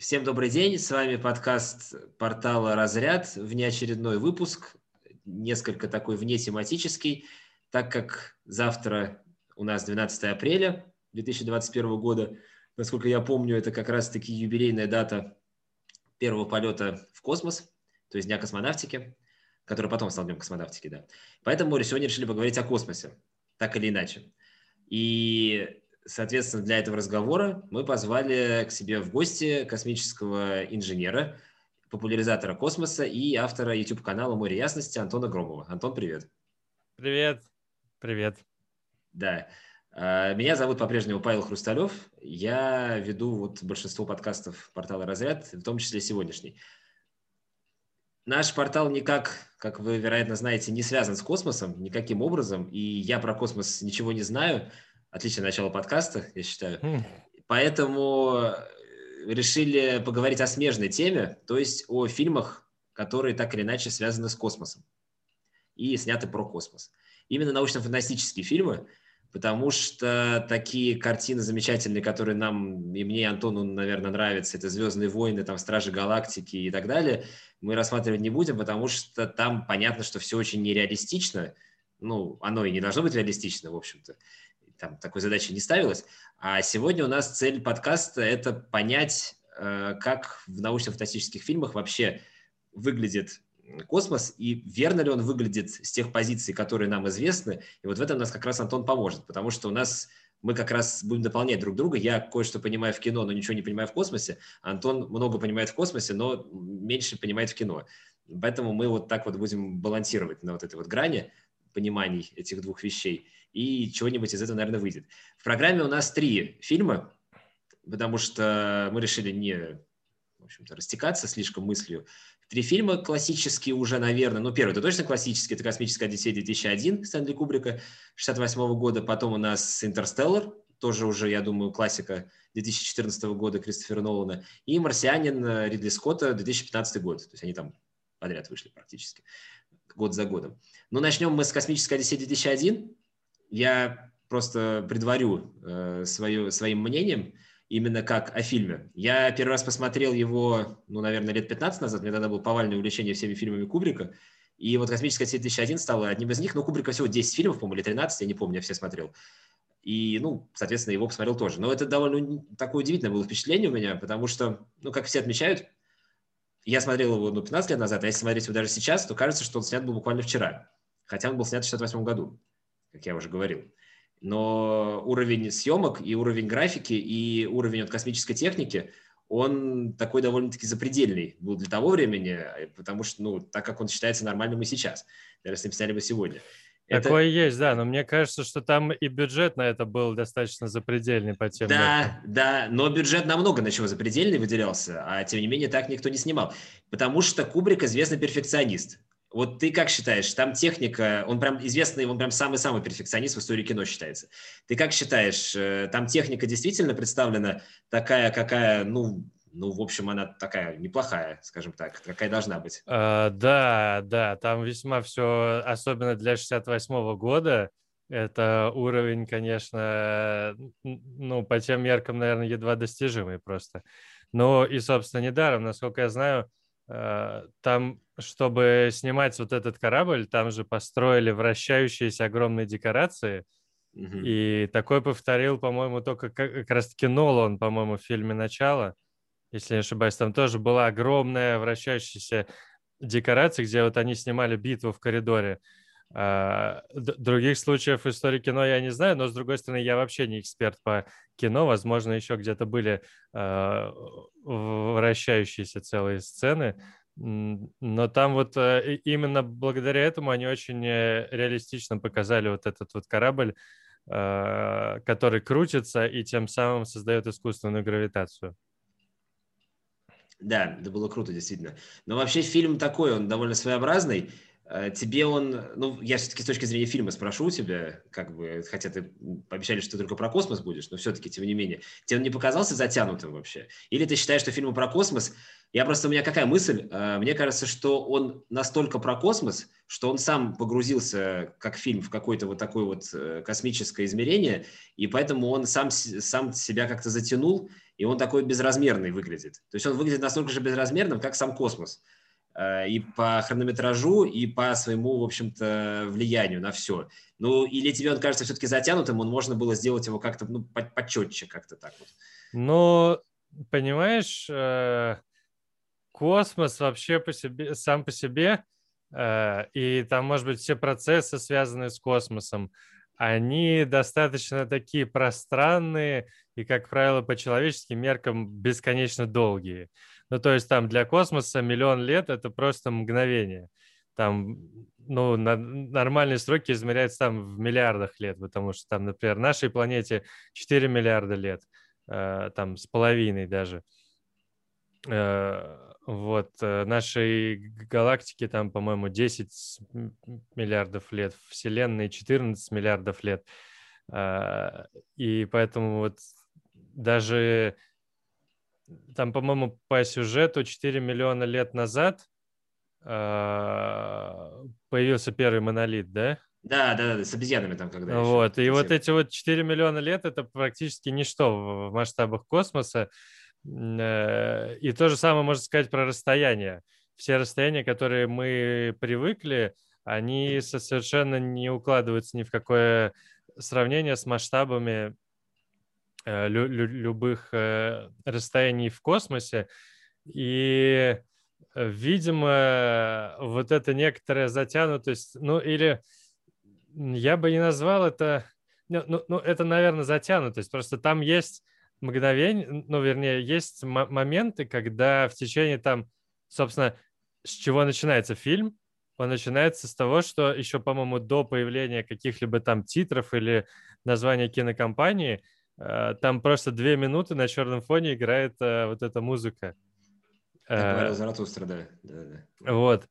Всем добрый день, с вами подкаст портала «Разряд», внеочередной выпуск, несколько такой внетематический, так как завтра у нас 12 апреля 2021 года, насколько я помню, это как раз-таки юбилейная дата первого полета в космос, то есть Дня космонавтики, который потом стал Днем космонавтики, да. Поэтому сегодня решили поговорить о космосе, так или иначе. И соответственно, для этого разговора мы позвали к себе в гости космического инженера, популяризатора космоса и автора YouTube-канала «Море ясности» Антона Громова. Антон, привет. Привет. Привет. Да. А, меня зовут по-прежнему Павел Хрусталев. Я веду вот большинство подкастов портала «Разряд», в том числе сегодняшний. Наш портал никак, как вы, вероятно, знаете, не связан с космосом никаким образом, и я про космос ничего не знаю – Отличное начало подкаста, я считаю. Хм. Поэтому э, решили поговорить о смежной теме, то есть о фильмах, которые так или иначе связаны с космосом и сняты про космос. Именно научно-фантастические фильмы, потому что такие картины замечательные, которые нам и мне, и Антону, наверное, нравятся, это «Звездные войны», там «Стражи галактики» и так далее, мы рассматривать не будем, потому что там понятно, что все очень нереалистично, ну, оно и не должно быть реалистично, в общем-то там такой задачи не ставилось. А сегодня у нас цель подкаста – это понять, э, как в научно-фантастических фильмах вообще выглядит космос и верно ли он выглядит с тех позиций, которые нам известны. И вот в этом нас как раз Антон поможет, потому что у нас мы как раз будем дополнять друг друга. Я кое-что понимаю в кино, но ничего не понимаю в космосе. Антон много понимает в космосе, но меньше понимает в кино. Поэтому мы вот так вот будем балансировать на вот этой вот грани пониманий этих двух вещей и чего-нибудь из этого, наверное, выйдет. В программе у нас три фильма, потому что мы решили не в общем-то, растекаться слишком мыслью. Три фильма классические уже, наверное. Ну, первый, это точно классический, это «Космическая Одиссея» 2001 Стэнли Кубрика 68 года. Потом у нас «Интерстеллар», тоже уже, я думаю, классика 2014 года Кристофера Нолана. И «Марсианин» Ридли Скотта 2015 год. То есть они там подряд вышли практически, год за годом. Ну, начнем мы с «Космической Одиссеи» 2001 я просто предварю э, свое, своим мнением именно как о фильме. Я первый раз посмотрел его, ну, наверное, лет 15 назад, мне тогда было повальное увлечение всеми фильмами Кубрика, и вот «Космическая сеть 2001» стала одним из них, но ну, Кубрика всего 10 фильмов, по-моему, или 13, я не помню, я все смотрел. И, ну, соответственно, его посмотрел тоже. Но это довольно такое удивительное было впечатление у меня, потому что, ну, как все отмечают, я смотрел его, ну, 15 лет назад, а если смотреть его даже сейчас, то кажется, что он снят был буквально вчера. Хотя он был снят в 68 году как я уже говорил. Но уровень съемок и уровень графики и уровень от космической техники, он такой довольно-таки запредельный был для того времени, потому что, ну, так как он считается нормальным и сейчас, даже если сняли бы сегодня. Такое это... есть, да, но мне кажется, что там и бюджет на это был достаточно запредельный по тем Да, меркам. да, но бюджет намного на чего запредельный выделялся, а тем не менее так никто не снимал, потому что Кубрик известный перфекционист. Вот ты как считаешь, там техника, он прям известный, он прям самый-самый перфекционист в истории кино считается. Ты как считаешь, э, там техника действительно представлена такая, какая, ну, ну, в общем, она такая неплохая, скажем так, какая должна быть. А, да, да, там весьма все, особенно для 68 -го года, это уровень, конечно, ну, по тем меркам, наверное, едва достижимый просто. Но и, собственно, недаром, насколько я знаю, там, чтобы снимать вот этот корабль, там же построили вращающиеся огромные декорации. Mm-hmm. И такой повторил, по-моему, только как, раз-таки Нолан, по-моему, в фильме «Начало». Если не ошибаюсь, там тоже была огромная вращающаяся декорация, где вот они снимали битву в коридоре. А, других случаев в истории кино я не знаю, но с другой стороны, я вообще не эксперт по кино. Возможно, еще где-то были а, вращающиеся целые сцены. Но там вот э, именно благодаря этому они очень э, реалистично показали вот этот вот корабль, а, который крутится и тем самым создает искусственную гравитацию. Да, это было круто, действительно. Но вообще фильм такой, он довольно своеобразный. Э, тебе он, ну, я все-таки с точки зрения фильма спрошу у тебя, как бы, хотя ты пообещали, что ты только про космос будешь, но все-таки, тем не менее, тебе он не показался затянутым вообще? Или ты считаешь, что фильмы про космос, я просто, у меня какая мысль, э, мне кажется, что он настолько про космос, что он сам погрузился, как фильм, в какое-то вот такое вот э, космическое измерение, и поэтому он сам, сам себя как-то затянул, и он такой безразмерный выглядит. То есть он выглядит настолько же безразмерным, как сам космос. Э, и по хронометражу, и по своему, в общем-то, влиянию на все. Ну, или тебе он кажется все-таки затянутым, он можно было сделать его как-то, ну, почетче как-то так вот. Ну, понимаешь, э, космос вообще по себе, сам по себе, э, и там, может быть, все процессы, связанные с космосом, они достаточно такие пространные и, как правило, по человеческим меркам бесконечно долгие. Ну, то есть там для космоса миллион лет – это просто мгновение. Там, ну, на, нормальные сроки измеряются там в миллиардах лет, потому что там, например, нашей планете 4 миллиарда лет, э, там с половиной даже. Э, вот, э, нашей галактике там, по-моему, 10 миллиардов лет, Вселенной 14 миллиардов лет. Э, и поэтому вот даже там, по-моему, по сюжету 4 миллиона лет назад э, появился первый монолит, да? Да, да, да, с обезьянами там когда Вот, еще. и вот эти вот 4 миллиона лет это практически ничто в масштабах космоса. Э, и то же самое можно сказать про расстояние. Все расстояния, которые мы привыкли, они совершенно не укладываются ни в какое сравнение с масштабами лю- лю- любых э, расстояний в космосе. И, э, видимо, вот это некоторая затянутость, ну или я бы не назвал это, ну, ну, ну это, наверное, затянутость, просто там есть мгновение, ну, вернее, есть моменты, когда в течение там, собственно, с чего начинается фильм, он начинается с того, что еще, по-моему, до появления каких-либо там титров или названия кинокомпании – Э, там просто две минуты на черном фоне играет э, вот эта музыка. Как говорил Заратустра, да. да, да. Вот.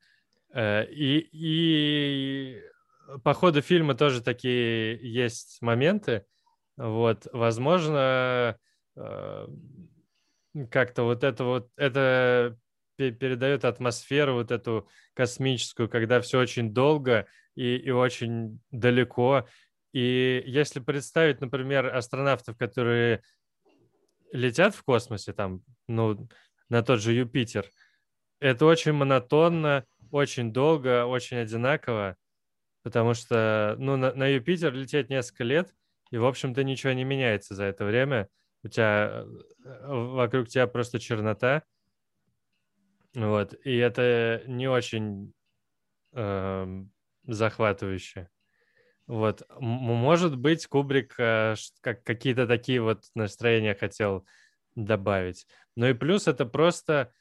Э, и, и по ходу фильма тоже такие есть моменты. Вот, возможно, как-то вот это вот, это передает атмосферу вот эту космическую, когда все очень долго и, и очень далеко, и если представить, например, астронавтов, которые летят в космосе, там, ну, на тот же Юпитер, это очень монотонно, очень долго, очень одинаково, потому что, ну, на, на Юпитер лететь несколько лет, и, в общем-то, ничего не меняется за это время. У тебя э, вокруг тебя просто чернота, вот, и это не очень э, захватывающе. Вот, может быть, Кубрик э, как какие-то такие вот настроения хотел добавить. Ну и плюс это просто,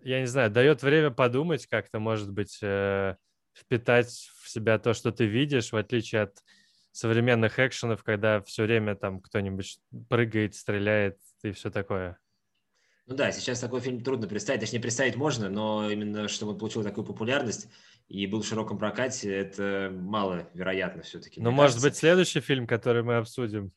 я не знаю, дает время подумать как-то, может быть, э, впитать в себя то, что ты видишь, в отличие от современных экшенов, когда все время там кто-нибудь прыгает, стреляет и все такое. Ну да, сейчас такой фильм трудно представить, точнее представить можно, но именно чтобы он получил такую популярность, и был в широком прокате, это маловероятно все-таки. Ну, может кажется. быть, следующий фильм, который мы обсудим,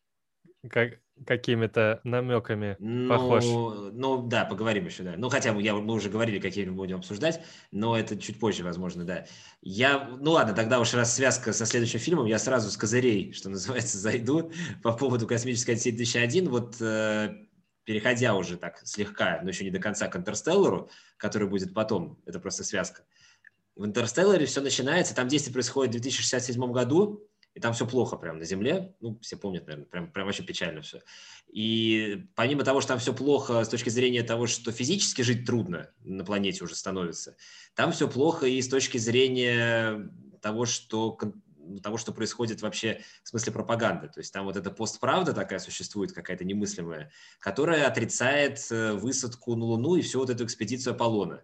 как, какими-то намеками ну, похож. Ну, да, поговорим еще, да. Ну, хотя я, мы уже говорили, какие мы будем обсуждать, но это чуть позже, возможно, да. Я, ну ладно, тогда уж раз связка со следующим фильмом, я сразу с козырей, что называется, зайду по поводу «Космической Одиссеи 2001». Вот э, переходя уже так слегка, но еще не до конца к «Интерстеллару», который будет потом, это просто связка. В «Интерстелларе» все начинается, там действие происходит в 2067 году, и там все плохо прямо на Земле. Ну, все помнят, наверное, прям, прям вообще печально все. И помимо того, что там все плохо с точки зрения того, что физически жить трудно на планете уже становится, там все плохо и с точки зрения того, что того, что происходит вообще в смысле пропаганды. То есть там вот эта постправда такая существует, какая-то немыслимая, которая отрицает э, высадку на Луну и всю вот эту экспедицию Аполлона.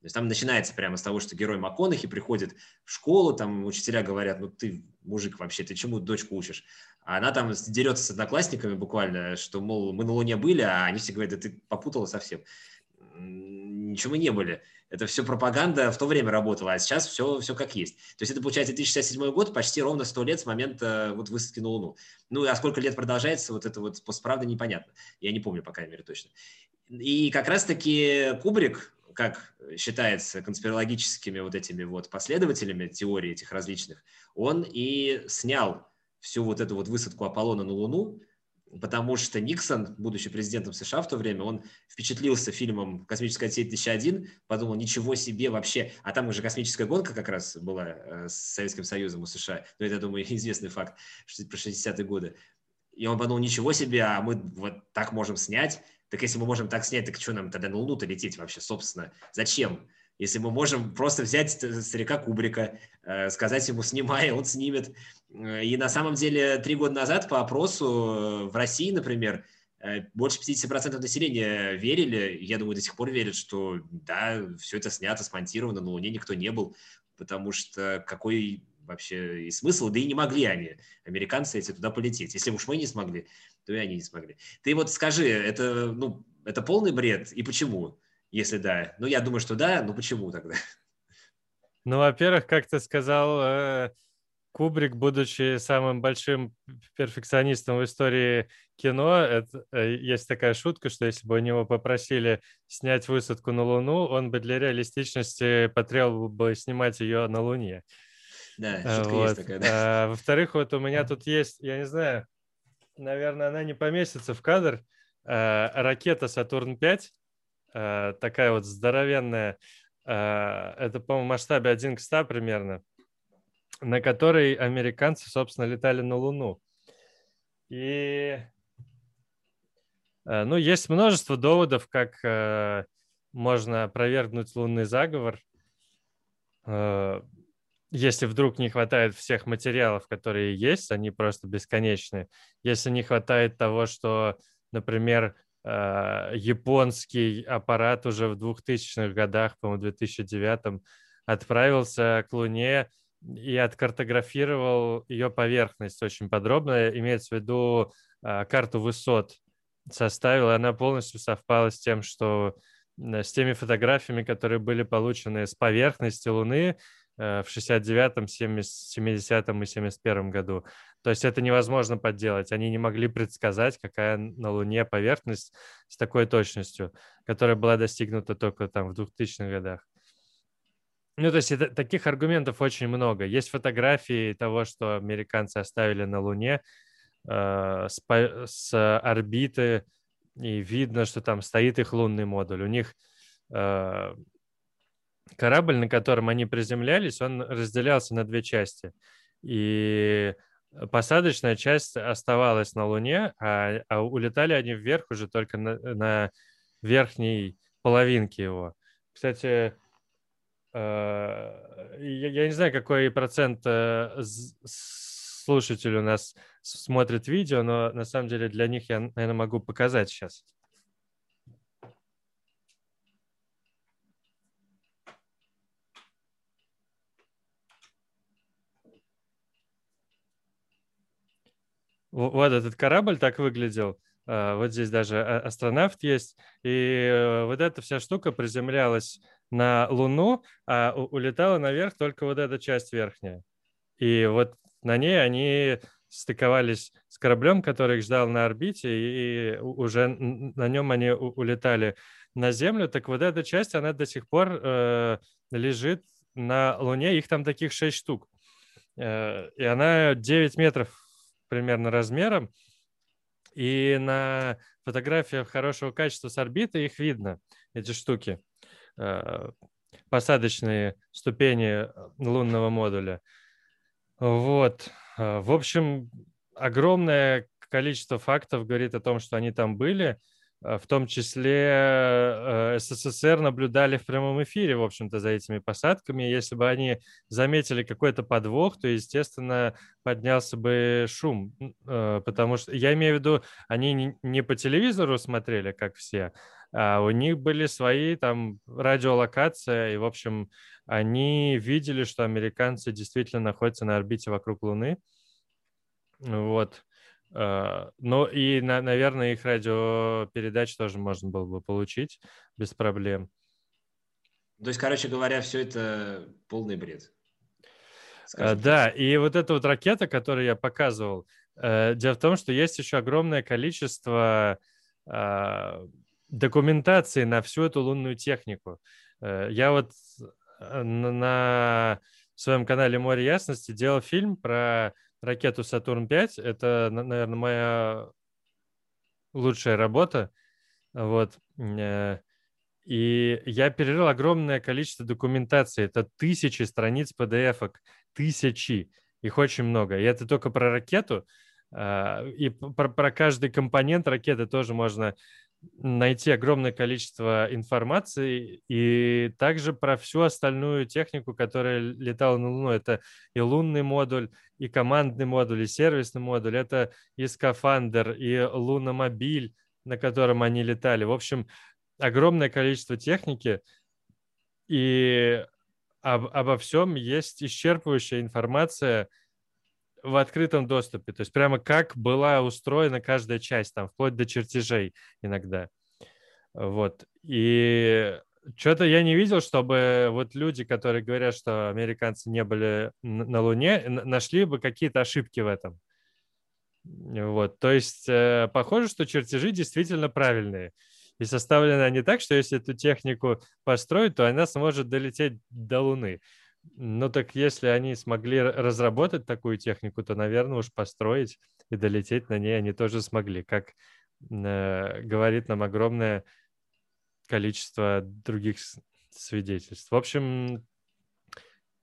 То есть там начинается прямо с того, что герой МакКонахи приходит в школу, там учителя говорят, ну ты мужик вообще, ты чему дочку учишь? А она там дерется с одноклассниками буквально, что, мол, мы на Луне были, а они все говорят, да ты попутала совсем. Ничего мы не были. Это все пропаганда в то время работала, а сейчас все, все как есть. То есть это получается 2067 год, почти ровно 100 лет с момента вот высадки на Луну. Ну, а сколько лет продолжается, вот это вот постправда непонятно. Я не помню, по крайней мере, точно. И как раз-таки Кубрик, как считается конспирологическими вот этими вот последователями теории этих различных, он и снял всю вот эту вот высадку Аполлона на Луну, потому что Никсон, будучи президентом США в то время, он впечатлился фильмом «Космическая сеть 2001», подумал, ничего себе вообще, а там уже космическая гонка как раз была э, с Советским Союзом у США, ну, это, я думаю, известный факт про 60-е годы. И он подумал, ничего себе, а мы вот так можем снять, так если мы можем так снять, так что нам тогда на Луну-то лететь вообще, собственно? Зачем? Если мы можем просто взять старика Кубрика, э, сказать ему «снимай», он снимет. Э, и на самом деле три года назад по опросу э, в России, например, больше 50% населения верили, я думаю, до сих пор верят, что да, все это снято, смонтировано, на Луне никто не был, потому что какой вообще и смысл, да и не могли они, американцы эти, туда полететь. Если уж мы не смогли, то и они не смогли. Ты вот скажи, это, ну, это полный бред, и почему? Если да. Ну, я думаю, что да, но почему тогда? Ну, во-первых, как ты сказал, э, Кубрик, будучи самым большим перфекционистом в истории кино, это, э, есть такая шутка, что если бы у него попросили снять высадку на Луну, он бы для реалистичности потребовал бы снимать ее на Луне. Да, э, шутка вот. есть такая, да. А, во-вторых, вот у меня тут есть, я не знаю, наверное, она не поместится в кадр, ракета «Сатурн-5», Э, такая вот здоровенная, э, это, по-моему, масштабе 1 к 100 примерно, на которой американцы, собственно, летали на Луну. И, э, ну, есть множество доводов, как можно опровергнуть лунный заговор, если вдруг не хватает всех материалов, которые есть, они просто бесконечны. Если не хватает того, что, например, Э, японский аппарат уже в 2000-х годах, по-моему, 2009 отправился к Луне и откартографировал ее поверхность очень подробно. Имеется в виду э, карту высот составил, и она полностью совпала с тем, что с теми фотографиями, которые были получены с поверхности Луны э, в 69-м, 70-м и 71 году. То есть это невозможно подделать. Они не могли предсказать, какая на Луне поверхность с такой точностью, которая была достигнута только там в 2000-х годах. Ну, то есть это, таких аргументов очень много. Есть фотографии того, что американцы оставили на Луне э, с, с орбиты, и видно, что там стоит их лунный модуль. У них э, корабль, на котором они приземлялись, он разделялся на две части. И посадочная часть оставалась на Луне, а, а улетали они вверх уже только на, на верхней половинке его. Кстати, э, я, я не знаю, какой процент э, слушателей у нас смотрит видео, но на самом деле для них я, наверное, могу показать сейчас. Вот этот корабль так выглядел. А, вот здесь даже астронавт есть. И э, вот эта вся штука приземлялась на Луну, а улетала наверх только вот эта часть верхняя. И вот на ней они стыковались с кораблем, который их ждал на орбите, и уже на нем они улетали на Землю. Так вот эта часть, она до сих пор э, лежит на Луне. Их там таких шесть штук. Э, и она 9 метров примерно размером. И на фотографиях хорошего качества с орбиты их видно, эти штуки, э, посадочные ступени лунного модуля. Вот. Э, в общем, огромное количество фактов говорит о том, что они там были. Э, в том числе э, СССР наблюдали в прямом эфире, в общем-то, за этими посадками. Если бы они заметили какой-то подвох, то, естественно, поднялся бы шум, э, потому что, я имею в виду, они не по телевизору смотрели, как все, а у них были свои там радиолокация, и, в общем, они видели, что американцы действительно находятся на орбите вокруг Луны. Вот. Uh, ну и, на, наверное, их радиопередач тоже можно было бы получить без проблем. То есть, короче говоря, все это полный бред. Uh, да, и вот эта вот ракета, которую я показывал, uh, дело в том, что есть еще огромное количество документации на всю эту лунную технику. Я вот на своем канале «Море ясности» делал фильм про ракету Сатурн-5. Это, наверное, моя лучшая работа. Вот. Э, и я перерыл огромное количество документации. Это тысячи страниц PDF-ок. Тысячи. Их очень много. И это только про ракету. А, и про, про каждый компонент ракеты тоже можно найти огромное количество информации и также про всю остальную технику, которая летала на Луну. Это и лунный модуль, и командный модуль, и сервисный модуль, это и скафандр, и луномобиль, на котором они летали. В общем, огромное количество техники, и об, обо всем есть исчерпывающая информация – в открытом доступе. То есть прямо как была устроена каждая часть, там, вплоть до чертежей иногда. Вот. И что-то я не видел, чтобы вот люди, которые говорят, что американцы не были на Луне, нашли бы какие-то ошибки в этом. Вот, то есть э, похоже, что чертежи действительно правильные. И составлены они так, что если эту технику построить, то она сможет долететь до Луны. Ну так если они смогли разработать такую технику, то, наверное, уж построить и долететь на ней они тоже смогли, как э, говорит нам огромное количество других свидетельств. В общем,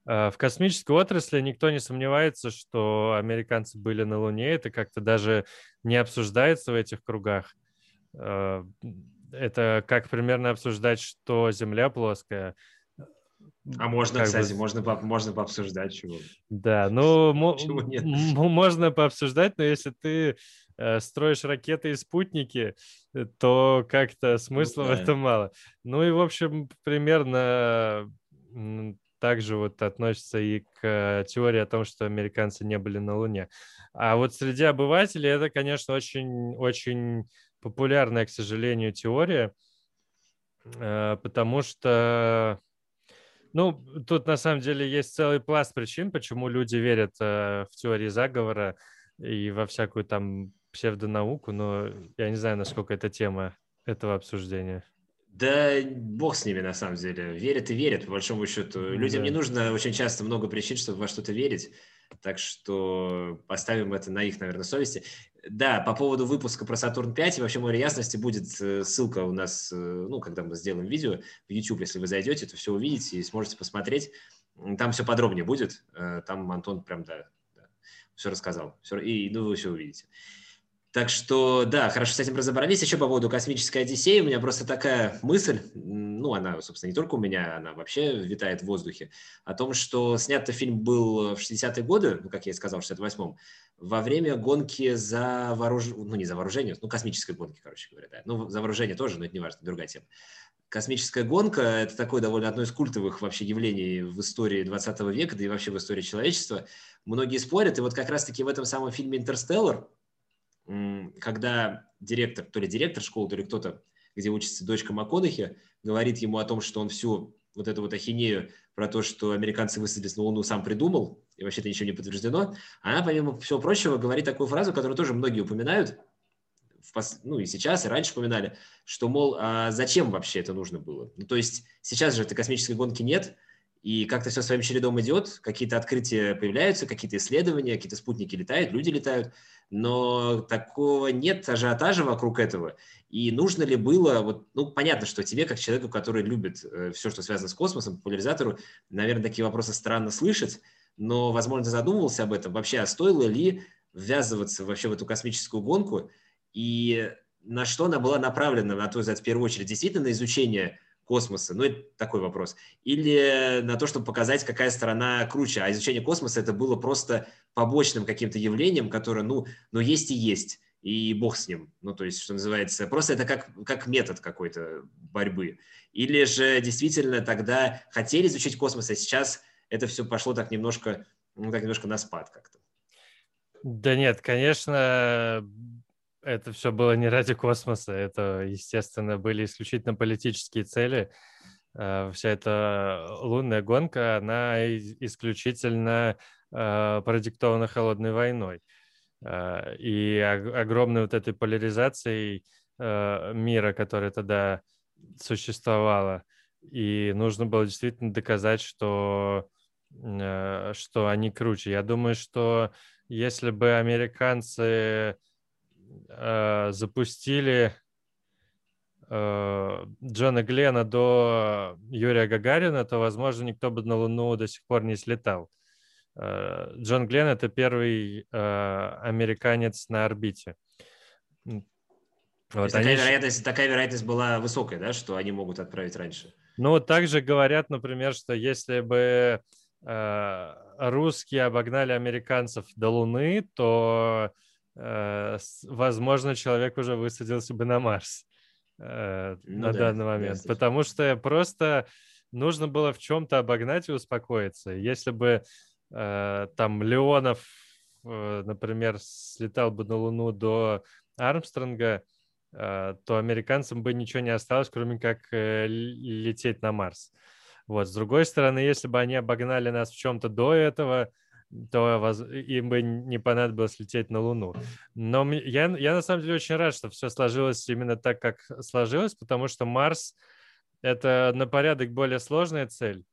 э, в космической отрасли никто не сомневается, что американцы были на Луне. Это как-то даже не обсуждается в этих кругах. Э, это как примерно обсуждать, что Земля плоская – а можно, как кстати, бы... можно, по, можно пообсуждать чего. Да, ну, можно пообсуждать, но если ты э, строишь ракеты и спутники, э, то как-то ну смысла ну, да. в этом мало. Ну и, в общем, примерно так же вот относится и к теории о том, что американцы не были на Луне. А вот среди обывателей это, конечно, очень, очень популярная, к сожалению, теория, э, потому что ну, тут на самом деле есть целый пласт причин, почему люди верят э, в теории заговора и во всякую там псевдонауку, но я не знаю, насколько это тема этого обсуждения. Да бог с ними, на самом деле. Верят и верят, по большому счету. Людям да. не нужно очень часто много причин, чтобы во что-то верить. Так что поставим это на их, наверное, совести. Да, по поводу выпуска про Сатурн-5 и вообще море ясности будет э, ссылка у нас, э, ну, когда мы сделаем видео в YouTube, если вы зайдете, то все увидите и сможете посмотреть. Там все подробнее будет. Э, там Антон прям, да, да все рассказал. Все, и ну, вы все увидите. Так что, да, хорошо с этим разобрались. Еще по поводу космической Одиссеи у меня просто такая мысль, ну, она, собственно, не только у меня, она вообще витает в воздухе, о том, что снят фильм был в 60-е годы, ну, как я и сказал, в 68-м, во время гонки за вооружение, ну, не за вооружение, ну, космической гонки, короче говоря, да. Ну, за вооружение тоже, но это не важно, другая тема. Космическая гонка – это такое довольно одно из культовых вообще явлений в истории 20 века, да и вообще в истории человечества. Многие спорят, и вот как раз-таки в этом самом фильме «Интерстеллар», когда директор, то ли директор школы, то ли кто-то, где учится дочка МакКонахи, говорит ему о том, что он всю вот эту вот ахинею про то, что американцы высадились на Луну, сам придумал, и вообще-то ничего не подтверждено, она, помимо всего прочего, говорит такую фразу, которую тоже многие упоминают, ну и сейчас, и раньше упоминали, что, мол, а зачем вообще это нужно было? Ну, то есть сейчас же этой космической гонки нет, и как-то все своим чередом идет, какие-то открытия появляются, какие-то исследования, какие-то спутники летают, люди летают, но такого нет ажиотажа вокруг этого. И нужно ли было, вот, ну, понятно, что тебе, как человеку, который любит э, все, что связано с космосом, популяризатору, наверное, такие вопросы странно слышать, но, возможно, задумывался об этом. Вообще, а стоило ли ввязываться вообще в эту космическую гонку, и на что она была направлена, на то, в первую очередь, действительно на изучение космоса? Ну, это такой вопрос. Или на то, чтобы показать, какая страна круче. А изучение космоса это было просто побочным каким-то явлением, которое, ну, ну есть и есть. И бог с ним. Ну, то есть, что называется, просто это как, как метод какой-то борьбы. Или же действительно тогда хотели изучить космос, а сейчас это все пошло так немножко, ну, так немножко на спад как-то. Да нет, конечно, это все было не ради космоса, это, естественно, были исключительно политические цели. Э, вся эта лунная гонка, она исключительно э, продиктована холодной войной. Э, и огромной вот этой поляризацией мира, которая тогда существовала. И нужно было действительно доказать, что, что они круче. Я думаю, что если бы американцы э, запустили э, Джона Глена до Юрия Гагарина, то, возможно, никто бы на Луну до сих пор не слетал. Э, Джон Глен — это первый э, американец на орбите. Вот такая, вероятность, такая вероятность была высокая, да, что они могут отправить раньше? Ну, также говорят, например, что если бы э, русские обогнали американцев до Луны, то возможно, человек уже высадился бы на Марс э, ну, на да, данный момент, да, потому что просто нужно было в чем-то обогнать и успокоиться. Если бы э, там Леонов, например, слетал бы на Луну до Армстронга, то американцам бы ничего не осталось, кроме как лететь на Марс. Вот. С другой стороны, если бы они обогнали нас в чем-то до этого, то им бы не понадобилось лететь на Луну. Но я, я на самом деле очень рад, что все сложилось именно так, как сложилось, потому что Марс — это на порядок более сложная цель.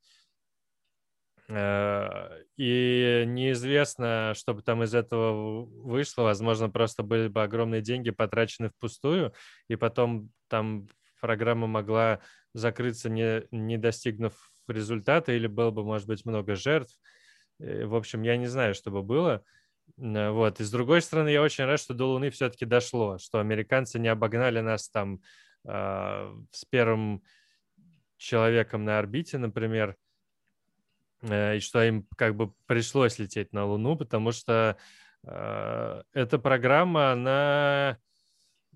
Э, и неизвестно, что бы там из этого вышло. Возможно, просто были бы огромные деньги потрачены впустую, и потом там программа могла закрыться, не, не достигнув результата, или было бы, может быть, много жертв. В общем, я не знаю, что бы было. Вот. И с другой стороны, я очень рад, что до Луны все-таки дошло, что американцы не обогнали нас там э, с первым человеком на орбите, например, э, и что им как бы пришлось лететь на Луну, потому что э, эта программа, она,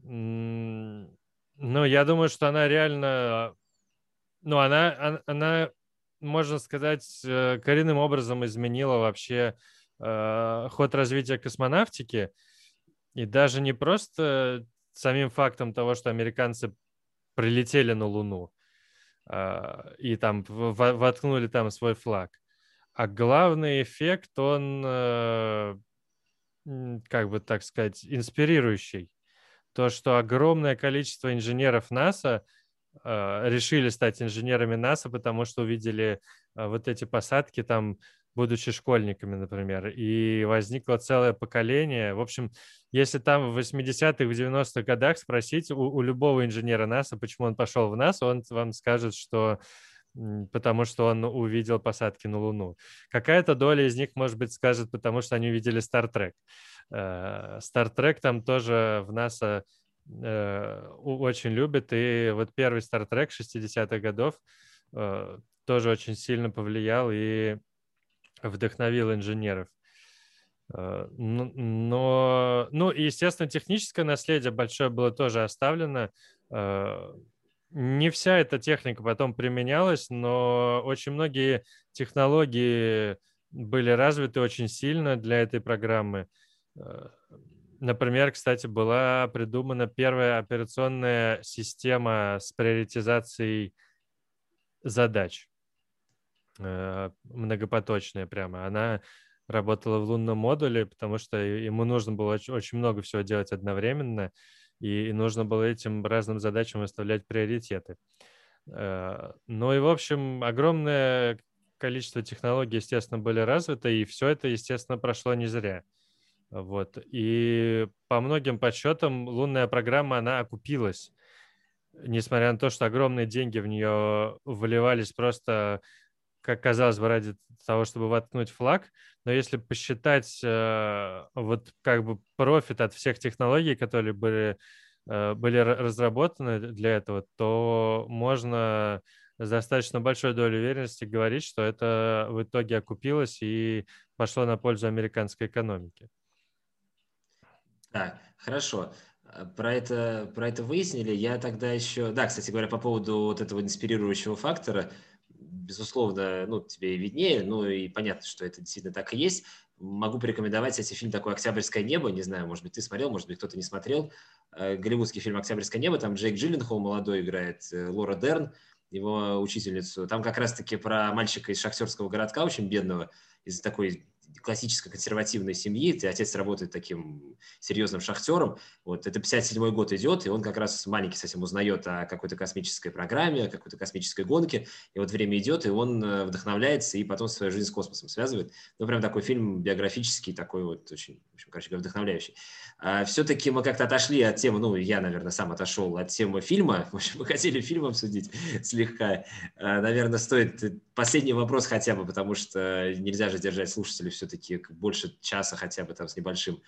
ну, я думаю, что она реально, ну, она, она можно сказать, э, коренным образом изменила вообще э, ход развития космонавтики. И даже не просто самим фактом того, что американцы прилетели на Луну э, и там воткнули там свой флаг. А главный эффект, он, э, как бы так сказать, инспирирующий. То, что огромное количество инженеров НАСА – а, решили стать инженерами НАСА, потому что увидели а, вот эти посадки там, будучи школьниками, например, и возникло целое поколение. В общем, если там в 80-х, в 90-х годах спросить у, у любого инженера НАСА, почему он пошел в НАСА, он вам скажет, что потому что он увидел посадки на Луну. Какая-то доля из них, может быть, скажет, потому что они увидели Стартрек. Стартрек там тоже в НАСА э, очень любят. И вот первый Star Trek 60-х годов э, тоже очень сильно повлиял и вдохновил инженеров. Э, но, ну, и, естественно, техническое наследие большое было тоже оставлено. Э, не вся эта техника потом применялась, но очень многие технологии были развиты очень сильно для этой программы. Например, кстати, была придумана первая операционная система с приоритизацией задач. Э, многопоточная прямо. Она работала в лунном модуле, потому что ему нужно было очень, много всего делать одновременно, и, и нужно было этим разным задачам выставлять приоритеты. Э, ну и, в общем, огромное количество технологий, естественно, были развиты, и все это, естественно, прошло не зря. Вот. И по многим подсчетам лунная программа, она окупилась. Несмотря на то, что огромные деньги в нее вливались просто, как казалось бы, ради того, чтобы воткнуть флаг. Но если посчитать э, вот как бы профит от всех технологий, которые были, э, были разработаны для этого, то можно с достаточно большой долей уверенности говорить, что это в итоге окупилось и пошло на пользу американской экономике. Так, хорошо. Э, про это, про это выяснили. Я тогда еще... Да, кстати говоря, по поводу вот этого инспирирующего фактора, безусловно, ну, тебе виднее, ну и понятно, что это действительно так и есть. могу порекомендовать эти фильм такой «Октябрьское небо». Не знаю, может быть, ты смотрел, может быть, кто-то не смотрел. Э, голливудский фильм «Октябрьское небо». Там Джейк Джилленхол молодой играет, э, Лора Дерн, его учительницу. Там как раз-таки про мальчика из шахтерского городка, очень бедного, из такой классической консервативной семьи, где отец работает таким серьезным шахтером. Вот это 57 год идет, и он как раз маленький совсем узнает о какой-то космической программе, о какой-то космической гонке. И вот время идет, и он э, вдохновляется и потом свою жизнь с космосом связывает. Ну, прям такой фильм биографический, такой вот очень, в общем, короче вдохновляющий. А все-таки мы как-то отошли от темы, ну, я, наверное, сам отошел от темы фильма. В общем, мы хотели фильм обсудить слегка. А, наверное, стоит последний вопрос хотя бы, потому что нельзя же держать слушателей все-таки больше часа хотя бы там с небольшим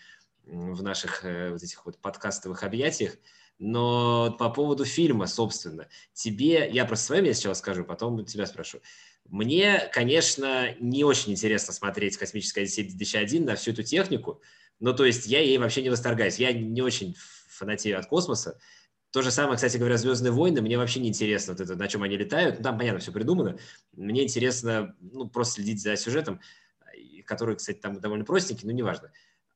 в наших э, вот этих вот подкастовых объятиях. Но по поводу фильма, собственно, тебе, я просто свое мнение сначала скажу, потом тебя спрошу. Мне, конечно, не очень интересно смотреть «Космическая Одиссея-2001» на всю эту технику. Ну, то есть я ей вообще не восторгаюсь. Я не очень фанатею от космоса. То же самое, кстати говоря, «Звездные войны». Мне вообще не интересно, вот это, на чем они летают. Ну, там, понятно, все придумано. Мне интересно ну, просто следить за сюжетом, который, кстати, там довольно простенький, но неважно.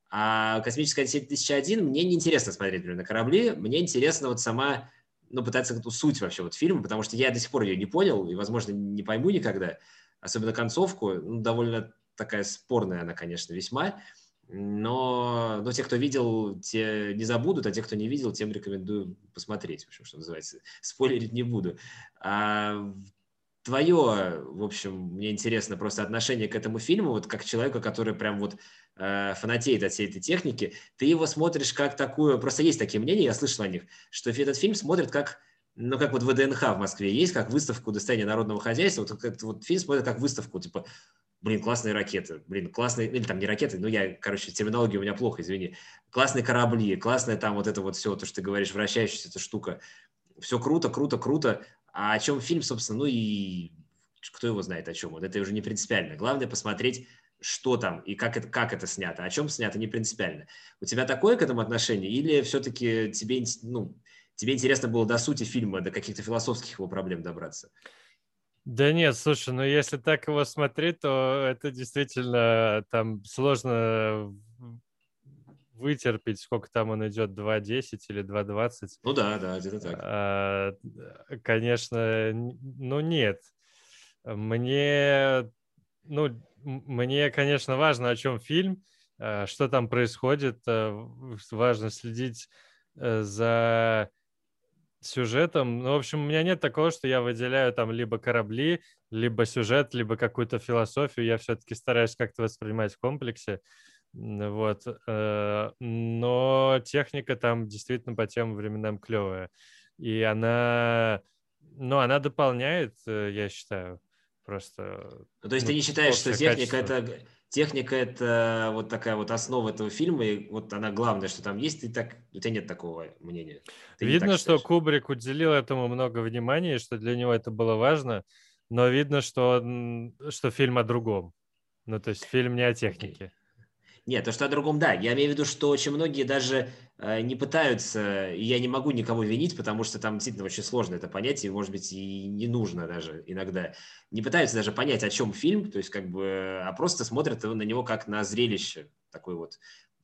А «Космическая Одиссея 2001» мне не интересно смотреть например, на корабли. Мне интересно вот сама, ну, пытаться эту суть вообще вот фильма, потому что я до сих пор ее не понял и, возможно, не пойму никогда. Особенно концовку. Ну, довольно такая спорная она, конечно, весьма. Но, но те, кто видел, те не забудут, а те, кто не видел, тем рекомендую посмотреть, в общем, что называется. Спойлерить не буду. А твое, в общем, мне интересно просто отношение к этому фильму, вот как человека, который прям вот э, фанатеет от всей этой техники, ты его смотришь как такую, просто есть такие мнения, я слышал о них, что этот фильм смотрит как ну, как вот ВДНХ в Москве есть, как выставку достояния народного хозяйства, вот этот вот фильм смотрит как выставку, типа, блин, классные ракеты, блин, классные, или там не ракеты, ну я, короче, терминология у меня плохо, извини, классные корабли, классная там вот это вот все, то, что ты говоришь, вращающаяся эта штука, все круто, круто, круто, а о чем фильм, собственно, ну и кто его знает о чем, вот это уже не принципиально, главное посмотреть, что там и как это, как это снято, о чем снято, не принципиально. У тебя такое к этому отношение или все-таки тебе, ну, тебе интересно было до сути фильма, до каких-то философских его проблем добраться? Да нет, слушай, ну если так его смотреть, то это действительно там сложно вытерпеть, сколько там он идет, 2.10 или 2.20. Ну да, да, где-то так. А, конечно, ну нет. Мне, ну, мне, конечно, важно, о чем фильм, а, что там происходит, а, важно следить э, за сюжетом. Ну, в общем, у меня нет такого, что я выделяю там либо корабли, либо сюжет, либо какую-то философию. Я все-таки стараюсь как-то воспринимать в комплексе. Вот. Э, но техника там действительно по тем временам клевая. И она, ну, она дополняет, э, я считаю, просто... Ну, то есть ну, ты не считаешь, что техника качество. это техника это вот такая вот основа этого фильма, и вот она главная, что там есть, ты так, у тебя нет такого мнения. Ты видно, что Кубрик уделил этому много внимания, что для него это было важно, но видно, что, что фильм о другом. Ну, то есть фильм не о технике. Okay. Нет, то, что о другом, да. Я имею в виду, что очень многие даже э, не пытаются, и я не могу никого винить, потому что там действительно очень сложно это понять, и, может быть, и не нужно даже иногда. Не пытаются даже понять, о чем фильм, то есть как бы, а просто смотрят на него как на зрелище, такой вот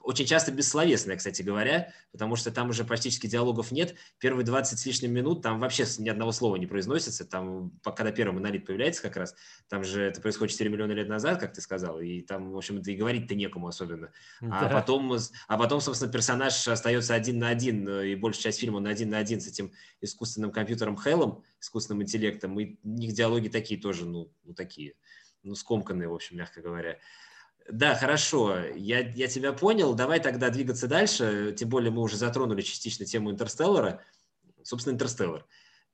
очень часто бессловесная, кстати говоря, потому что там уже практически диалогов нет. Первые 20 с лишним минут там вообще ни одного слова не произносится. Там, когда первый монолит появляется как раз, там же это происходит 4 миллиона лет назад, как ты сказал, и там, в общем, это и говорить-то некому особенно. А да. А, потом, а потом, собственно, персонаж остается один на один, э, и большая часть фильма на один на один с этим искусственным компьютером Хеллом, искусственным интеллектом, и у них диалоги такие тоже, ну, ну такие, ну, скомканные, в общем, мягко говоря. Да, хорошо, я, я тебя понял. Давай тогда двигаться дальше. Тем более мы уже затронули частично тему Интерстеллара. Собственно, Интерстеллар.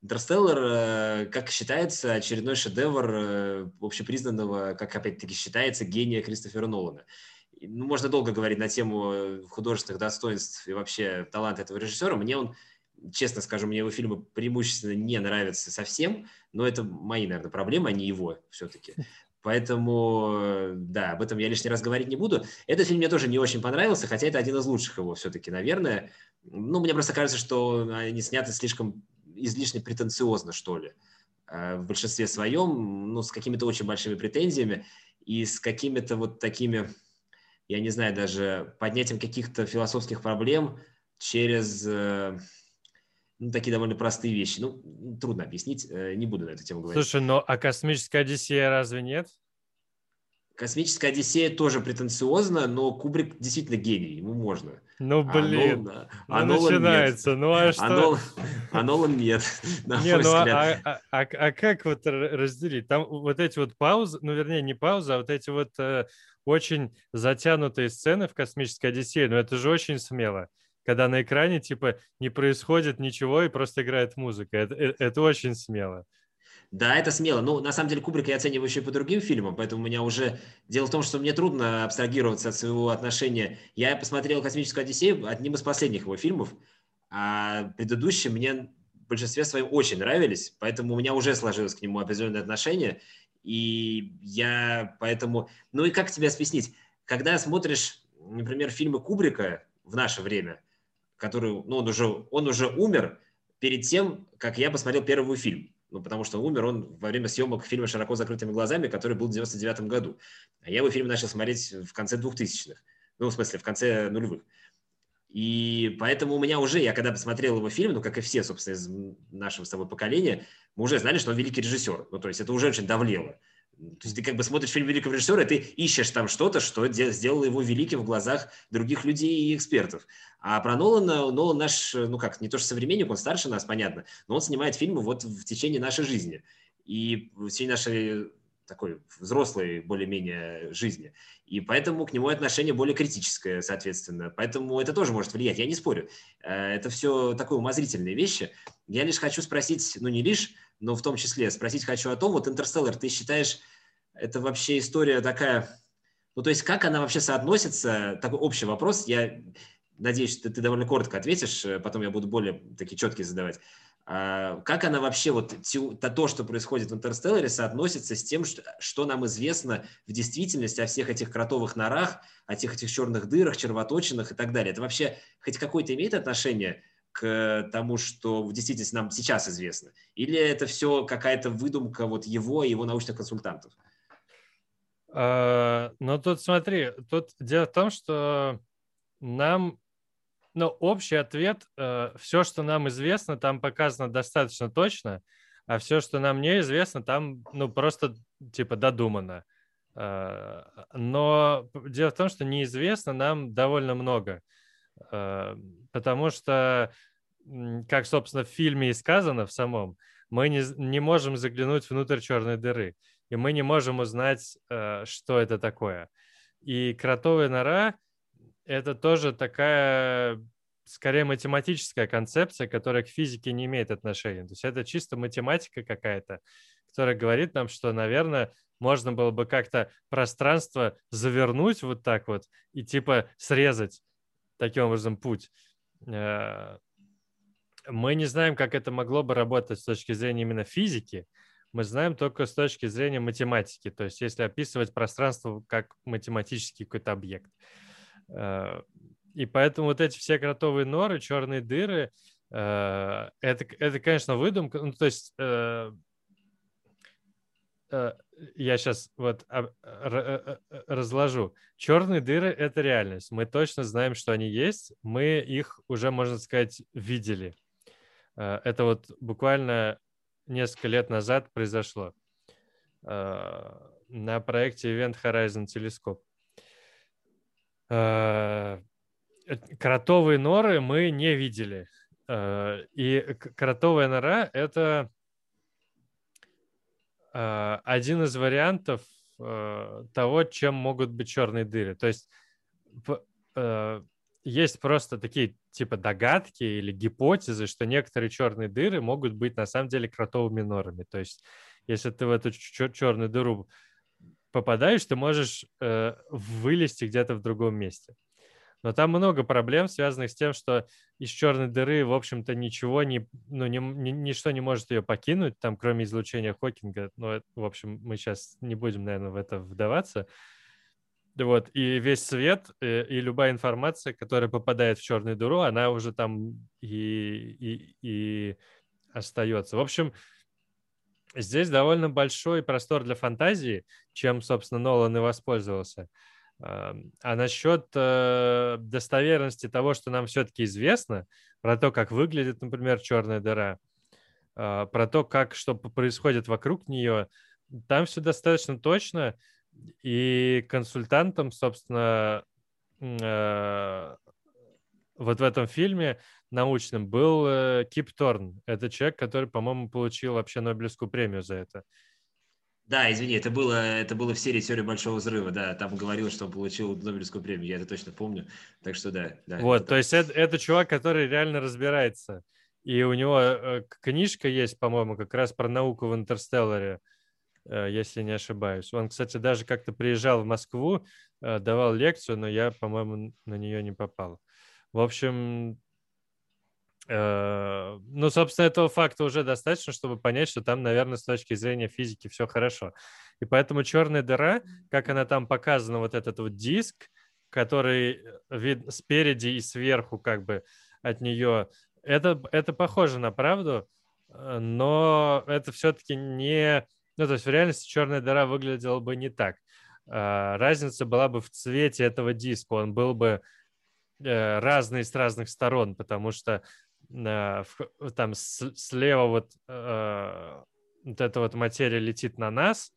Интерстеллар, э, как считается, очередной шедевр э, общепризнанного, как опять-таки считается, гения Кристофера Нолана. Ну, можно долго говорить на тему художественных достоинств и вообще таланта этого режиссера. Мне он, честно скажу, мне его фильмы преимущественно не нравятся совсем, но это мои, наверное, проблемы, а не его все-таки. Поэтому, да, об этом я лишний раз говорить не буду. Этот фильм мне тоже не очень понравился, хотя это один из лучших его все-таки, наверное. Ну, мне просто кажется, что они сняты слишком излишне претенциозно, что ли, э, в большинстве своем, ну, с какими-то очень большими претензиями и с какими-то вот такими, я не знаю, даже поднятием каких-то философских проблем через э, ну, такие довольно простые вещи. Ну, трудно объяснить, э, не буду на эту тему говорить. Слушай, ну а космическая Одиссея разве нет? Космическая Одиссея тоже претенциозна, но Кубрик действительно гений, ему можно. Ну, а блин, а, а ну, Нолан начинается, нет. ну а что? А Нолан, а Нолан нет, на не, мой ну, а, взгляд. а, а, а как вот разделить? Там вот эти вот паузы, ну, вернее, не паузы, а вот эти вот э, очень затянутые сцены в «Космической Одиссее», ну, это же очень смело когда на экране типа не происходит ничего и просто играет музыка. Это, это, это очень смело. Да, это смело. Ну, на самом деле, Кубрика я оцениваю еще по другим фильмам, поэтому у меня уже... Дело в том, что мне трудно абстрагироваться от своего отношения. Я посмотрел «Космическую Одиссею» одним из последних его фильмов, а предыдущие мне в большинстве своем очень нравились, поэтому у меня уже сложилось к нему определенное отношение, и я поэтому... Ну и как тебе объяснить? Когда смотришь, например, фильмы Кубрика в наше время, который, ну, он уже, он уже умер перед тем, как я посмотрел первый фильм. Ну, потому что умер он во время съемок фильма «Широко закрытыми глазами», который был в 99 году. А я его фильм начал смотреть в конце 2000-х. Ну, в смысле, в конце нулевых. И поэтому у меня уже, я когда посмотрел его фильм, ну, как и все, собственно, из нашего с тобой поколения, мы уже знали, что он великий режиссер. Ну, то есть это уже очень давлело. То есть ты как бы смотришь фильм великого режиссера, и ты ищешь там что-то, что сделало его великим в глазах других людей и экспертов. А про Нолана, Нолан наш, ну как, не то что современник, он старше нас, понятно, но он снимает фильмы вот в течение нашей жизни. И в течение нашей такой взрослой более-менее жизни. И поэтому к нему отношение более критическое, соответственно. Поэтому это тоже может влиять, я не спорю. Э, это все такое умозрительные вещи. Я лишь хочу спросить, ну не лишь, но в том числе спросить хочу о том, вот «Интерстеллар», ты считаешь, это вообще история такая, ну то есть как она вообще соотносится, такой общий вопрос, я надеюсь, что ты довольно коротко ответишь, э, потом я буду более такие четкие задавать. А как она вообще, вот то, что происходит в «Интерстелларе», соотносится с тем, что, нам известно в действительности о всех этих кротовых норах, о тех этих черных дырах, червоточинах и так далее? Это вообще хоть какое-то имеет отношение к тому, что в действительности нам сейчас известно? Или это все какая-то выдумка вот его и его научных консультантов? А, ну, тут смотри, тут дело в том, что нам, ну, общий ответ, э, все, что нам известно, там показано достаточно точно, а все, что нам неизвестно, там, ну, просто, типа, додумано. Э, но дело в том, что неизвестно нам довольно много, э, потому что как, собственно, в фильме и сказано в самом, мы не, не можем заглянуть внутрь черной дыры, и мы не можем узнать, э, что это такое. И кротовая нора — это тоже такая, скорее, математическая концепция, которая к физике не имеет отношения. То есть это чисто математика какая-то, которая говорит нам, что, наверное, можно было бы как-то пространство завернуть вот так вот и типа срезать таким образом путь. Э, мы не знаем, как это могло бы работать с точки зрения именно физики, мы знаем только с точки зрения математики, то есть если описывать пространство как математический какой-то объект. Э, и поэтому вот эти все кротовые норы, черные дыры, э, это, это конечно, выдумка. Ну, то есть я сейчас вот разложу. Черные дыры — это реальность. Мы точно знаем, что они есть. Мы их уже, можно сказать, видели. Э, это вот буквально несколько лет назад произошло э, на проекте Event Horizon Telescope. Э, кротовые норы мы не видели. И кротовая нора — это один из вариантов того, чем могут быть черные дыры. То есть есть просто такие типа догадки или гипотезы, что некоторые черные дыры могут быть на самом деле кротовыми норами. То есть, если ты в эту черную дыру попадаешь, ты можешь э, вылезти где-то в другом месте. Но там много проблем, связанных с тем, что из черной дыры, в общем-то, ничего не, ну, ни, ни, ничто не может ее покинуть, там, кроме излучения Хокинга. Но, в общем, мы сейчас не будем, наверное, в это вдаваться. Вот, и весь свет, э, и любая информация, которая попадает в черную дыру, она уже там и, и, и остается. В общем, здесь довольно большой простор для фантазии, чем, собственно, Нолан и воспользовался. А насчет э, достоверности того, что нам все-таки известно, про то, как выглядит, например, черная дыра, а, про то, как что происходит вокруг нее, там все достаточно точно, и консультантом, собственно, э, вот в этом фильме научном был э, Кип Торн. Это человек, который, по-моему, получил вообще Нобелевскую премию за это. Да, извини, это было, это было в серии «Теория большого взрыва», да, там говорил, что он получил Нобелевскую премию, я это точно помню, так что да. да вот, это... то есть это, это чувак, который реально разбирается, и у него э, книжка есть, по-моему, как раз про науку в «Интерстелларе», э, если не ошибаюсь. Он, кстати, даже как-то приезжал в Москву, э, давал лекцию, но я, по-моему, на нее не попал. В общем, ну, собственно, этого факта уже достаточно, чтобы понять, что там, наверное, с точки зрения физики все хорошо. И поэтому черная дыра, как она там показана, вот этот вот диск, который э, вид спереди и сверху как бы от нее, это, это похоже на правду, э, но это все-таки не... Ну, то есть в реальности черная дыра выглядела бы не так. Разница была бы в цвете этого диска, он был бы разный с разных сторон, потому что там слева вот, э, вот эта вот материя летит на нас,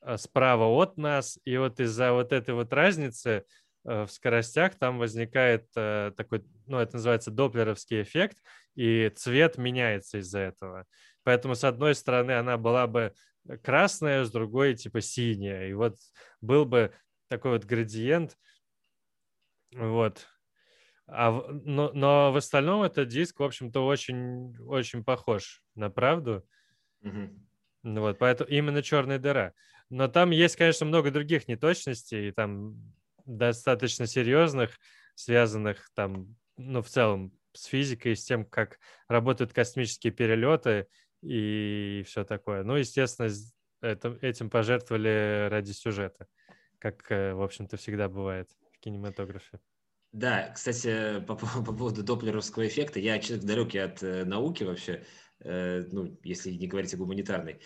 а справа от нас, и вот из-за вот этой вот разницы э, в скоростях там возникает такой, ну, это называется доплеровский эффект, и цвет меняется из-за этого. Поэтому, с одной стороны, она была бы красная, с другой, типа, синяя. И вот был бы такой вот градиент. Вот. А, но, но в остальном этот диск, в общем-то, очень, очень похож на правду. Угу. Вот, поэтому именно черная дыра. Но там есть, конечно, много других неточностей, и там достаточно серьезных, связанных там, ну, в целом с физикой, с тем, как работают космические перелеты и все такое. Ну, естественно, это, этим пожертвовали ради сюжета, как, э, в общем-то, всегда бывает в кинематографе. Да, кстати, по, по поводу доплеровского эффекта, я человек далекий от э, науки вообще, э, ну, если не говорить о гуманитарной.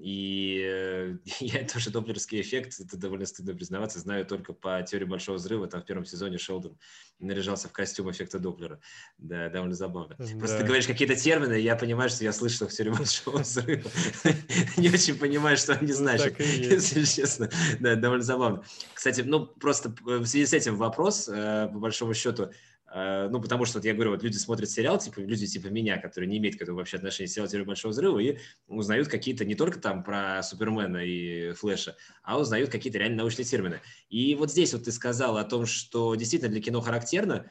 И э, я тоже доплеровский эффект, это довольно стыдно признаваться, знаю только по теории Большого Взрыва. Там в первом сезоне Шелдон наряжался в костюм эффекта Доплера. Да, довольно забавно. Да. Просто ты говоришь какие-то термины, я понимаю, что я слышал в теории Большого Взрыва. Не очень понимаю, что они значат, если честно. Да, довольно забавно. Кстати, ну, просто в связи с этим вопрос, э, по большому счету, Э, ну, потому что, вот я говорю, вот люди смотрят сериал, типа, люди типа меня, которые не имеют к этому вообще отношения к сериалу «Теория большого взрыва» и узнают какие-то не только там про Супермена и Флэша, а узнают какие-то реально научные термины. И вот здесь вот ты сказал о том, что действительно для кино характерно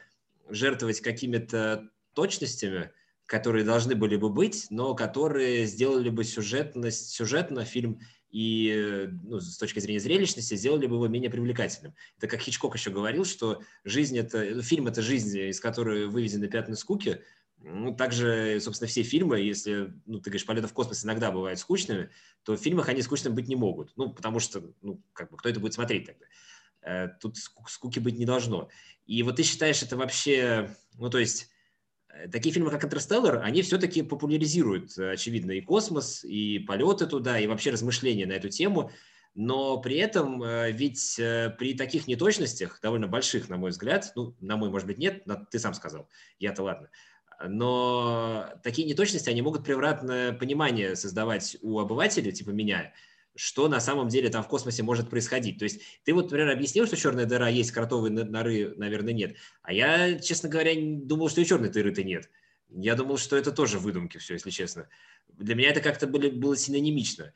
жертвовать какими-то точностями, которые должны были бы быть, но которые сделали бы сюжетность, сюжетно фильм и ну, с точки зрения зрелищности сделали бы его менее привлекательным. Это как Хичкок еще говорил, что жизнь это, ну, фильм это жизнь, из которой выведены пятна скуки. Ну, также, собственно, все фильмы, если, ну, ты говоришь, полеты в космос иногда бывают скучными, то в фильмах они скучными быть не могут. Ну, потому что, ну, как бы, кто это будет смотреть тогда? Э, тут скуки быть не должно. И вот ты считаешь это вообще, ну, то есть такие фильмы, как «Интерстеллар», они все-таки популяризируют, э, очевидно, и космос, и полеты туда, и вообще размышления на эту тему. Но при этом э, ведь при таких неточностях, довольно больших, на мой взгляд, ну, на мой, может быть, нет, ты сам сказал, я-то ладно, но такие неточности, они могут превратное понимание создавать у обывателя, типа меня, что на самом деле там в космосе может происходить. То есть ты вот, например, объяснил, что черная дыра есть, кротовые норы, наверное, нет. А я, честно говоря, думал, что и черной дыры-то нет. Я думал, что это тоже выдумки все, если честно. Для меня это как-то были, было синонимично.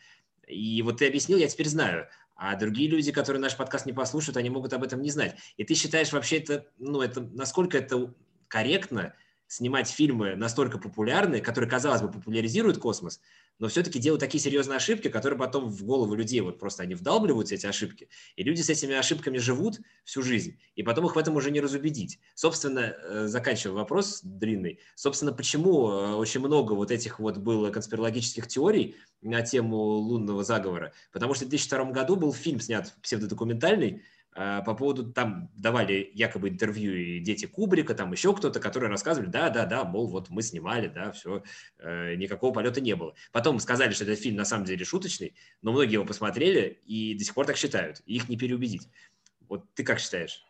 И вот ты объяснил, я теперь знаю. А другие люди, которые наш подкаст не послушают, они могут об этом не знать. И ты считаешь вообще это, ну, это, насколько это корректно снимать фильмы настолько популярные, которые, казалось бы, популяризируют космос, но все-таки делают такие серьезные ошибки, которые потом в голову людей вот просто они вдалбливаются, эти ошибки, и люди с этими ошибками живут всю жизнь, и потом их в этом уже не разубедить. Собственно, э, заканчивая вопрос длинный, собственно, почему э, очень много вот этих вот было конспирологических теорий на тему лунного заговора? Потому что в 2002 году был фильм снят псевдодокументальный, по поводу, там давали якобы интервью и дети Кубрика, там еще кто-то, которые рассказывали, да, да, да, мол, вот мы снимали, да, все, э, никакого полета не было. Потом сказали, что этот фильм на самом деле шуточный, но многие его посмотрели и до сих пор так считают, их не переубедить. Вот ты как считаешь?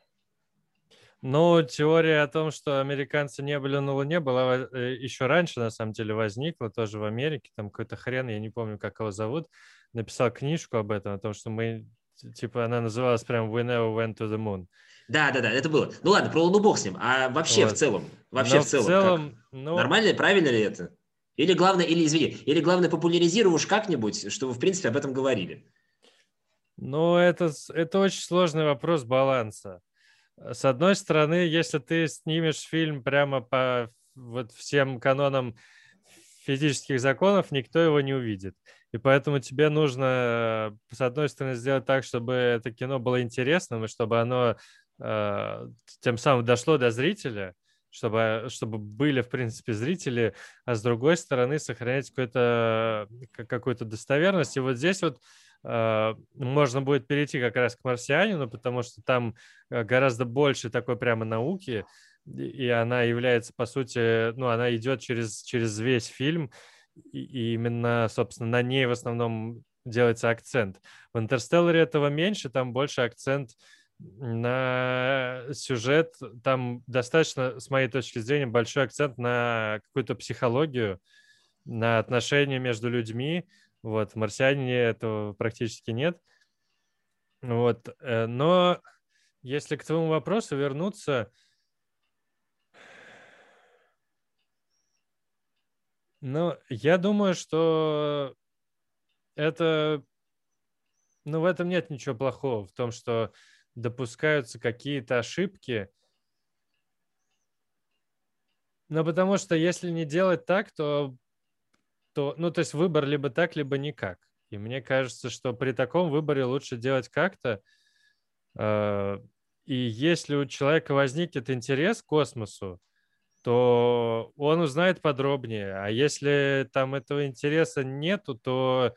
Ну, теория о том, что американцы не были на Луне, была э, еще раньше, на самом деле, возникла тоже в Америке. Там какой-то хрен, я не помню, как его зовут, написал книжку об этом, о том, что мы, типа, она называлась прям «We never went to the moon». Да, да, да, это было. Ну ладно, про Луну бог с ним. А вообще вот. в целом, вообще Но в целом, в целом ну... нормально, правильно ли это? Или главное, или извини, или главное популяризируй уж как-нибудь, чтобы в принципе об этом говорили. Ну, это, это очень сложный вопрос баланса. С одной стороны, если ты снимешь фильм прямо по вот всем канонам физических законов, никто его не увидит. И поэтому тебе нужно, с одной стороны, сделать так, чтобы это кино было интересным, и чтобы оно э, тем самым дошло до зрителя, чтобы, чтобы были, в принципе, зрители, а с другой стороны, сохранять какую-то какую достоверность. И вот здесь вот э, можно будет перейти как раз к «Марсианину», потому что там э, гораздо больше такой прямо науки, и она является, по сути, ну, она идет через, через весь фильм, и именно, собственно, на ней в основном делается акцент. В «Интерстелларе» этого меньше, там больше акцент на сюжет, там достаточно, с моей точки зрения, большой акцент на какую-то психологию, на отношения между людьми. Вот, в «Марсианине» этого практически нет. Вот, э, но если к твоему вопросу вернуться, Ну, я думаю, что это... Ну, в этом нет ничего плохого, в том, что допускаются какие-то ошибки. Но потому что если не делать так, то, то... Ну, то есть выбор либо так, либо никак. И мне кажется, что при таком выборе лучше делать как-то. Э, и если у человека возникнет интерес к космосу, то он узнает подробнее. А если там этого интереса нету, то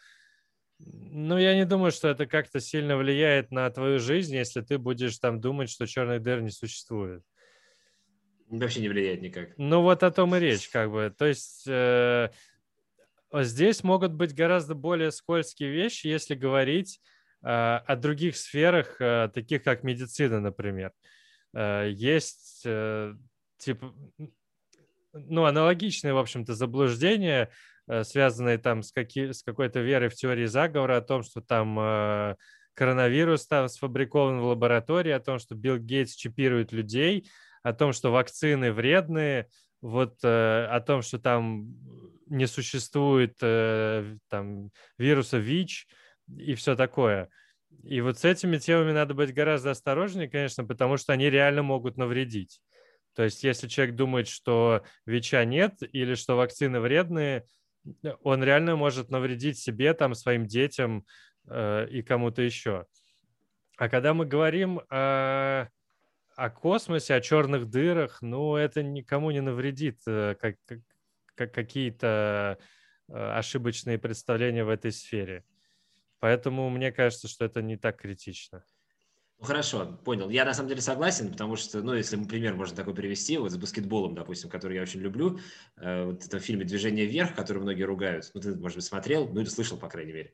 ну, я не думаю, что это как-то сильно влияет на твою жизнь, если ты будешь там думать, что черных дыр не существует. Вообще не влияет никак. Ну, вот о том и речь, как бы. То есть э, здесь могут быть гораздо более скользкие вещи, если говорить э, о других сферах, э, таких как медицина, например. Э, есть э, типа ну, аналогичные, в общем-то, заблуждения, э, связанные там с, каки, с какой-то верой в теории заговора о том, что там э, коронавирус там сфабрикован в лаборатории, о том, что Билл Гейтс чипирует людей, о том, что вакцины вредные, вот э, о том, что там не существует э, там вируса ВИЧ и все такое. И вот с этими темами надо быть гораздо осторожнее, конечно, потому что они реально могут навредить. То есть если человек думает, что ВИЧа нет или что вакцины вредные, он реально может навредить себе, там, своим детям э, и кому-то еще. А когда мы говорим о, о космосе, о черных дырах, ну, это никому не навредит, э, как, как какие-то э, ошибочные представления в этой сфере. Поэтому мне кажется, что это не так критично. Ну, хорошо, понял. Я на самом деле согласен, потому что, ну, если пример можно такой привести, вот с баскетболом, допустим, который я очень люблю, э, вот в этом фильме «Движение вверх», который многие ругают, ну, ты, может быть, смотрел, ну, или слышал, по крайней мере,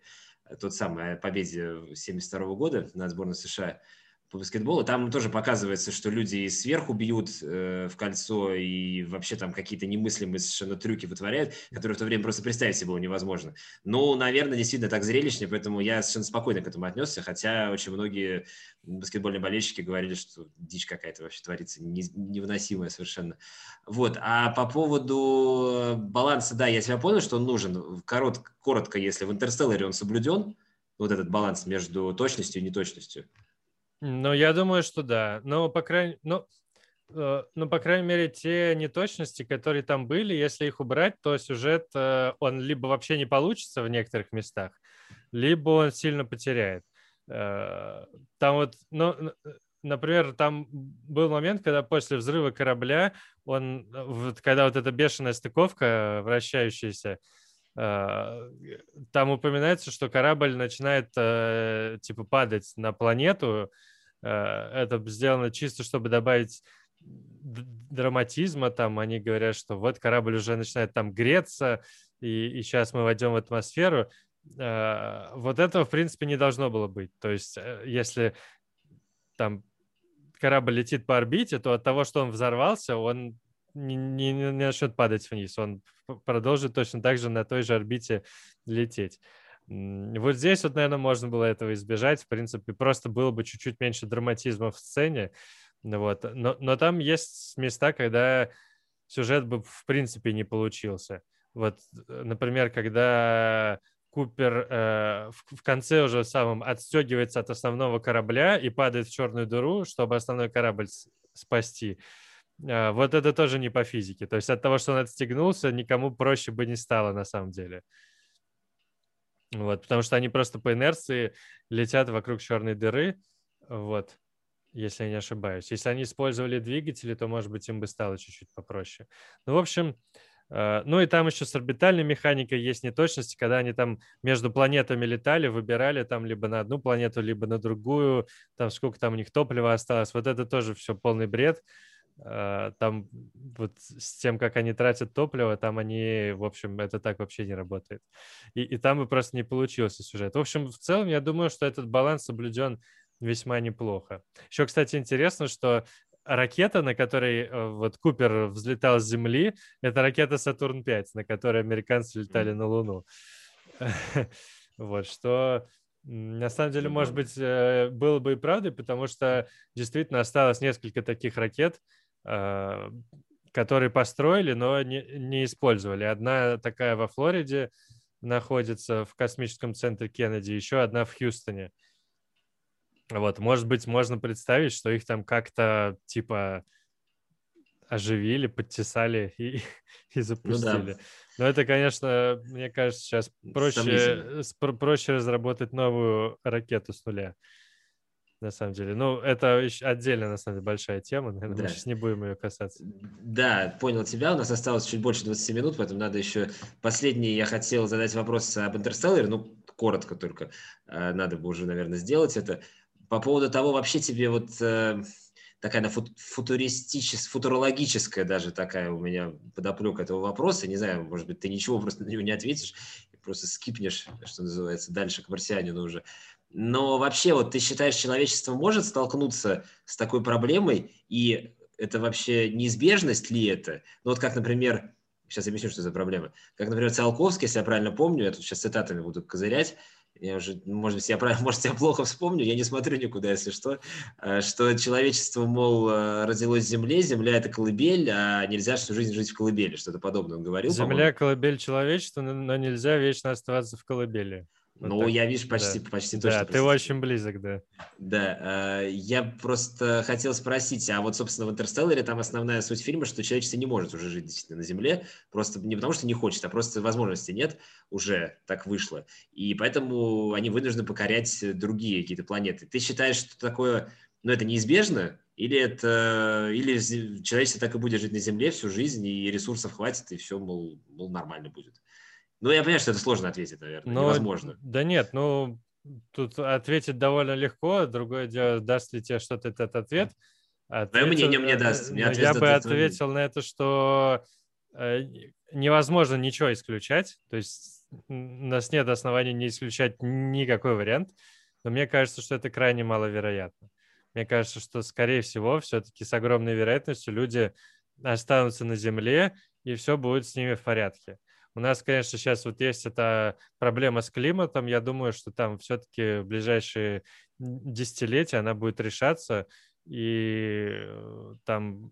тот самый о победе 72 года на сборной США – по баскетболу. Там тоже показывается, что люди и сверху бьют э, в кольцо и вообще там какие-то немыслимые совершенно трюки вытворяют, которые в то время просто представить себе было невозможно. Ну, наверное, действительно так зрелищнее, поэтому я совершенно спокойно к этому отнесся, хотя очень многие баскетбольные болельщики говорили, что дичь какая-то вообще творится, невыносимая совершенно. Вот. А по поводу баланса, да, я себя понял, что он нужен. Коротко, коротко если в «Интерстелларе» он соблюден, вот этот баланс между точностью и неточностью, ну, я думаю, что да. Но, по крайней, ну, э, ну, по крайней мере, те неточности, которые там были, если их убрать, то сюжет, э, он либо вообще не получится в некоторых местах, либо он сильно потеряет. Э, там вот, ну, например, там был момент, когда после взрыва корабля, он, вот, когда вот эта бешеная стыковка вращающаяся, там упоминается, что корабль начинает типа падать на планету, это сделано чисто, чтобы добавить драматизма. Там они говорят, что вот корабль уже начинает там греться, и, и сейчас мы войдем в атмосферу. Э, вот этого, в принципе, не должно было быть. То есть, э, если там корабль летит по орбите, то от того, что он взорвался, он не, не, не начнет падать вниз, он продолжит точно так же на той же орбите лететь. Вот здесь вот, наверное, можно было этого избежать. В принципе, просто было бы чуть-чуть меньше драматизма в сцене. Вот. Но, но там есть места, когда сюжет бы в принципе не получился. Вот, э, например, когда Купер э, в, в конце уже самым отстегивается от основного корабля и падает в черную дыру, чтобы основной корабль спасти. Э, вот это тоже не по физике. То есть от того, что он отстегнулся, никому проще бы не стало на самом деле. Вот, потому что они просто по инерции летят вокруг черной дыры. Вот, если я не ошибаюсь. Если они использовали двигатели, то, может быть, им бы стало чуть-чуть попроще. Ну, в общем, Э, ну и там еще с орбитальной механикой есть неточности, когда они там между планетами летали, выбирали там либо на одну планету, либо на другую, там сколько там у них топлива осталось. Вот это тоже все полный бред. Э, там вот с тем, как они тратят топливо, там они, в общем, это так вообще не работает. И, и там бы просто не получился сюжет. В общем, в целом, я думаю, что этот баланс соблюден весьма неплохо. Еще, кстати, интересно, что ракета, на которой э, вот Купер взлетал с Земли, это ракета Сатурн-5, на которой американцы летали на Луну. Вот, что на самом деле, может быть, э, было бы и правдой, потому что действительно осталось несколько таких ракет, которые построили, но не, не использовали. Одна такая во Флориде находится в космическом центре Кеннеди, еще одна в Хьюстоне. Вот, может быть, можно представить, что их там как-то типа оживили, подтесали и, и запустили. Ну, да. Но это, конечно, мне кажется, сейчас проще, проще разработать новую ракету с нуля. На самом деле. Ну, это отдельно, на самом деле, большая тема. Наверное, да. мы сейчас не будем ее касаться. Да, понял тебя. У нас осталось чуть больше 20 минут, поэтому надо еще... Последний я хотел задать вопрос об Интерстелларе, ну, коротко только. Э, надо бы уже, наверное, сделать это. По поводу того, вообще тебе вот э, такая футуристическая, футурологическая даже такая у меня подоплека этого вопроса. Не знаю, может быть, ты ничего просто на него не ответишь, просто скипнешь, что называется, дальше к марсианину уже. Но вообще, вот ты считаешь, человечество может столкнуться с такой проблемой, и это вообще неизбежность ли это? Ну вот как, например, сейчас объясню, что за проблема. Как, например, Циолковский, если я правильно помню, я тут сейчас цитатами буду козырять, я уже, может быть, я, может, я плохо вспомню, я не смотрю никуда, если что, э, что человечество, мол, э, родилось в земле, земля – это колыбель, а нельзя всю жизнь жить в колыбели, что-то подобное он говорил. Земля – колыбель человечества, но нельзя вечно оставаться в колыбели. Вот ну, так. я, вижу, почти, да. почти точно. Да, ты очень близок, да. Да, э, я просто хотел спросить, а вот, собственно, в «Интерстелларе» там основная суть фильма, что человечество не может уже жить действительно на Земле, просто не потому что не хочет, а просто возможности нет, уже так вышло. И поэтому они вынуждены покорять другие какие-то планеты. Ты считаешь, что такое, ну, это неизбежно, или это, или человечество так и будет жить на Земле всю жизнь, и ресурсов хватит, и все, мол, мол нормально будет? Ну, я понимаю, что это сложно ответить, наверное, Но, невозможно. Да нет, ну, тут ответить довольно легко. Другое дело, даст ли тебе что-то этот ответ. Ответил, Мое мнение мне даст. Мне я бы ответил на это, что э, невозможно ничего исключать. То есть у нас нет оснований не исключать никакой вариант. Но мне кажется, что это крайне маловероятно. Мне кажется, что, скорее всего, все-таки с огромной вероятностью люди останутся на Земле, и все будет с ними в порядке. У нас, конечно, сейчас вот есть эта проблема с климатом. Я думаю, что там все-таки в ближайшие десятилетия она будет решаться. И э, там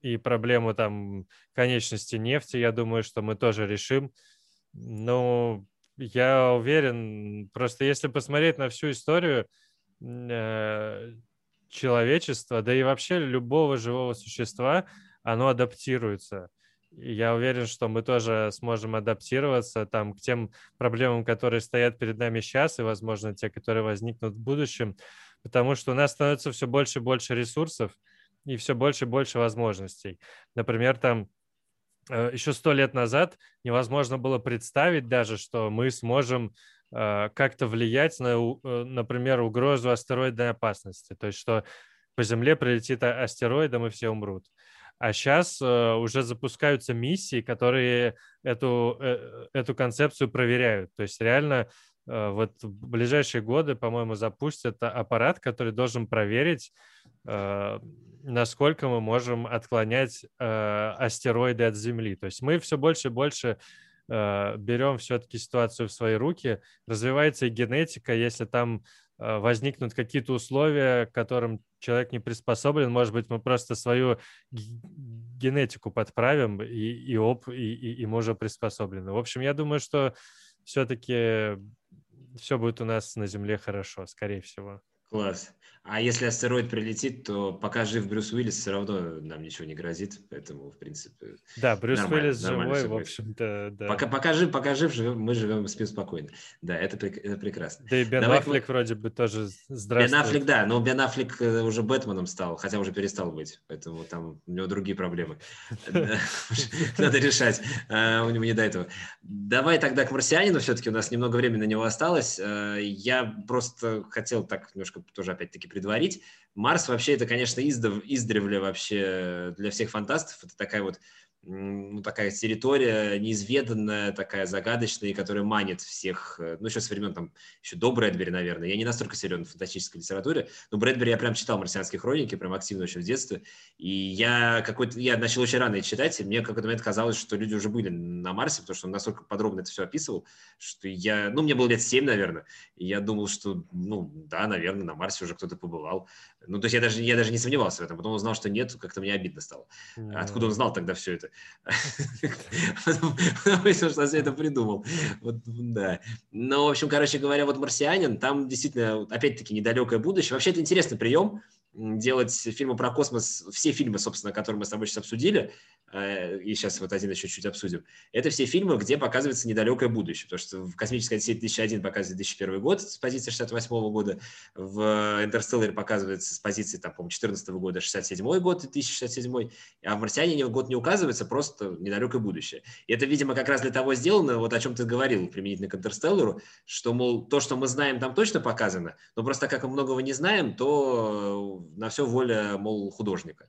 и проблему там конечности нефти, я думаю, что мы тоже решим. Но я уверен, просто если посмотреть на всю историю э, человечества, да и вообще любого живого существа, оно адаптируется я уверен, что мы тоже сможем адаптироваться там, к тем проблемам, которые стоят перед нами сейчас, и, возможно, те, которые возникнут в будущем, потому что у нас становится все больше и больше ресурсов и все больше и больше возможностей. Например, там э, еще сто лет назад невозможно было представить даже, что мы сможем э, как-то влиять на, э, например, угрозу астероидной опасности, то есть что по Земле прилетит астероид, и мы все умрут. А сейчас э, уже запускаются миссии, которые эту, э, эту концепцию проверяют. То есть реально э, вот в ближайшие годы, по-моему, запустят аппарат, который должен проверить, э, насколько мы можем отклонять э, астероиды от Земли. То есть мы все больше и больше берем все-таки ситуацию в свои руки, развивается и генетика, если там возникнут какие-то условия, к которым человек не приспособлен, может быть, мы просто свою генетику подправим, и, и, оп, и, и, и мы уже приспособлены. В общем, я думаю, что все-таки все будет у нас на Земле хорошо, скорее всего. Класс. А если астероид прилетит, то пока жив Брюс Уиллис, все равно нам ничего не грозит, поэтому, в принципе... Да, Брюс Уиллис живой, в общем-то, да. Пока, пока жив, пока жив живем, мы живем, спим спокойно. Да, это, это прекрасно. Да и Бен Давай Аффлек мы... вроде бы тоже здравствует. Бен Аффлек, да, но Бен Аффлек э, уже Бэтменом стал, хотя уже перестал быть, поэтому там у него другие проблемы. Надо решать, а, у него не до этого. Давай тогда к «Марсианину», все-таки у нас немного времени на него осталось. Э, я просто хотел так немножко тоже опять-таки предварить. Марс вообще это, конечно, издав, издревле вообще для всех фантастов. Это такая вот ну, такая территория неизведанная, такая загадочная, которая манит всех, э, ну, еще с времен там, еще до Брэдбери, наверное. Я не настолько силен в фантастической литературе, но Брэдбери я прям читал «Марсианские хроники», прям активно еще в детстве, и я какой-то, я начал очень рано читать, и мне какой-то момент казалось, что люди уже были на Марсе, потому что он настолько подробно это все описывал, что я, ну, мне было лет 7, наверное, и я думал, что, ну, да, наверное, на Марсе уже кто-то побывал. Ну, то есть я даже, я даже не сомневался в этом, потом узнал, что нет, как-то мне обидно стало. Откуда он знал тогда все это? Потому что я это придумал. Вот, да. Но, в общем, короче говоря, вот «Марсианин», там действительно, опять-таки, недалекое будущее. Вообще, это интересный прием, делать фильмы про космос, все фильмы, собственно, которые мы с тобой сейчас обсудили, э, и сейчас вот один еще чуть обсудим, это все фильмы, где показывается недалекое будущее, потому что в «Космической Одиссее 2001» показывает 2001 год с позиции 68 года, в «Интерстелларе» показывается с позиции, там, по-моему, 14 года 67 год, 2067, а в «Марсиане» год не указывается, просто недалекое будущее. И это, видимо, как раз для того сделано, вот о чем ты говорил применительно к «Интерстеллару», что, мол, то, что мы знаем, там точно показано, но просто как мы многого не знаем, то на все воля, мол, художника.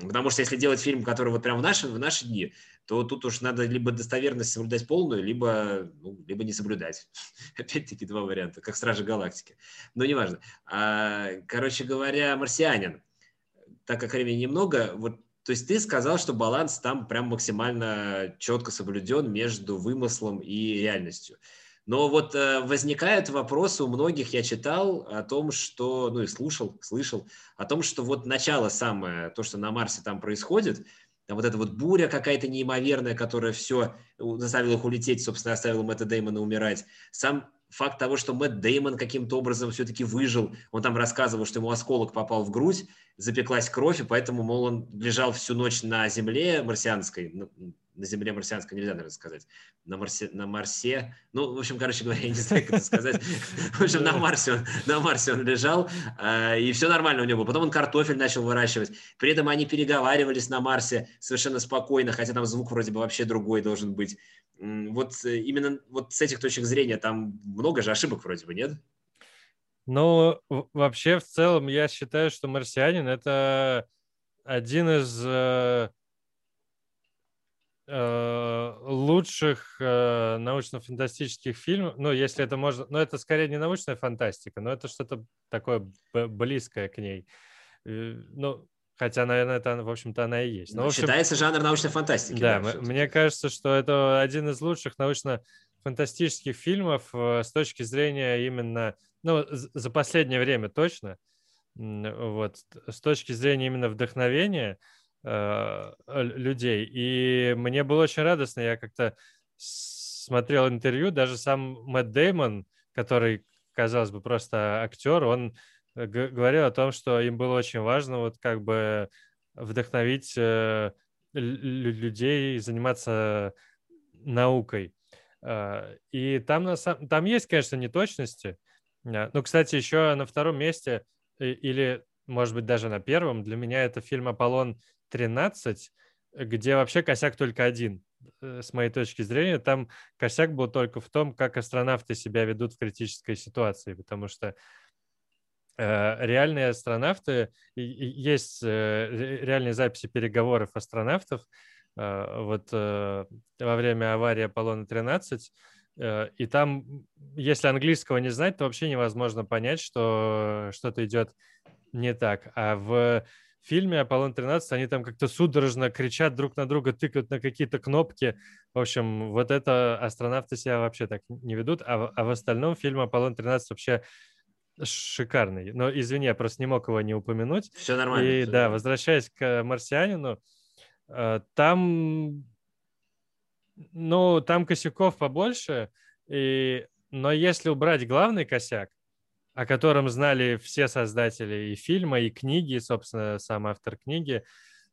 Потому что если делать фильм, который вот прям в наши, в наши дни, то тут уж надо либо достоверность соблюдать полную, либо, ну, либо не соблюдать. Опять-таки два варианта, как «Стражи Галактики». Но неважно. А, короче говоря, «Марсианин». Так как времени немного, вот то есть ты сказал, что баланс там прям максимально четко соблюден между вымыслом и реальностью. Но вот э, возникает вопрос у многих, я читал о том, что, ну и слушал, слышал, о том, что вот начало самое, то, что на Марсе там происходит, вот эта вот буря какая-то неимоверная, которая все заставила их улететь, собственно, оставила Мэтта Деймона умирать. Сам факт того, что Мэтт Деймон каким-то образом все-таки выжил, он там рассказывал, что ему осколок попал в грудь, запеклась кровь, и поэтому, мол, он лежал всю ночь на земле марсианской, на Земле марсианской нельзя, наверное, сказать. На Марсе, на Марсе, ну, в общем, короче говоря, я не знаю, как это сказать. В общем, на Марсе он, на Марсе он лежал, э, и все нормально у него было. Потом он картофель начал выращивать. При этом они переговаривались на Марсе совершенно спокойно, хотя там звук вроде бы вообще другой должен быть. Вот э, именно вот с этих точек зрения там много же ошибок вроде бы, нет? Ну, вообще, в целом, я считаю, что «Марсианин» — это один из Э, лучших э, научно-фантастических фильмов, ну, если это можно, ну, это скорее не научная фантастика, но это что-то такое близкое к ней. Э, ну, хотя, наверное, это, в общем-то, она и есть. Но, ну, общем, считается жанр научной фантастики. Да, да мне кажется, что это один из лучших научно-фантастических фильмов с точки зрения именно, ну, за последнее время точно, вот, с точки зрения именно вдохновения – Э, людей. И мне было очень радостно. Я как-то смотрел интервью, даже сам Мэтт Деймон, который, казалось бы, просто актер, он говорил о том, что им было очень важно вот как бы вдохновить э, людей заниматься наукой. Э, и там, на самом, там есть, конечно, неточности. Ну, кстати, еще на втором месте или, может быть, даже на первом для меня это фильм «Аполлон 13, где вообще косяк только один, э, с моей точки зрения. Там косяк был только в том, как астронавты себя ведут в критической ситуации, потому что э, реальные астронавты, есть э, реальные записи переговоров астронавтов, вот во время аварии Аполлона-13 Э, и там, если английского не знать, то вообще невозможно понять, что что-то идет не так. А в фильме «Аполлон-13» они там как-то судорожно кричат друг на друга, тыкают на какие-то кнопки. В общем, вот это астронавты себя вообще так не ведут. А, а в остальном фильм «Аполлон-13» вообще шикарный. Но, извини, я просто не мог его не упомянуть. Все нормально. И все да, нормально. возвращаясь к «Марсианину», э, там ну, там косяков побольше, и... но если убрать главный косяк, о котором знали все создатели и фильма, и книги, и, собственно, сам автор книги,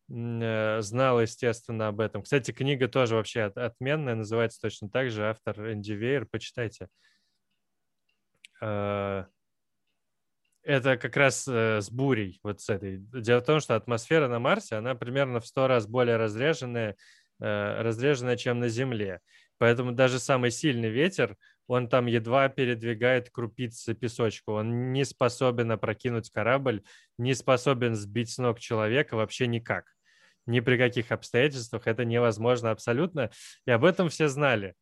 э, знал, естественно, об этом. Кстати, книга тоже вообще отменная, называется точно так же, автор Энди Вейер, почитайте. Э, это как раз э, с бурей, вот с этой. Дело в том, что атмосфера на Марсе, она примерно в сто раз более разреженная, разреженная, чем на Земле. Поэтому даже самый сильный ветер, он там едва передвигает крупицы песочка. Он не способен опрокинуть корабль, не способен сбить с ног человека вообще никак. Ни при каких обстоятельствах это невозможно абсолютно. И об этом все знали.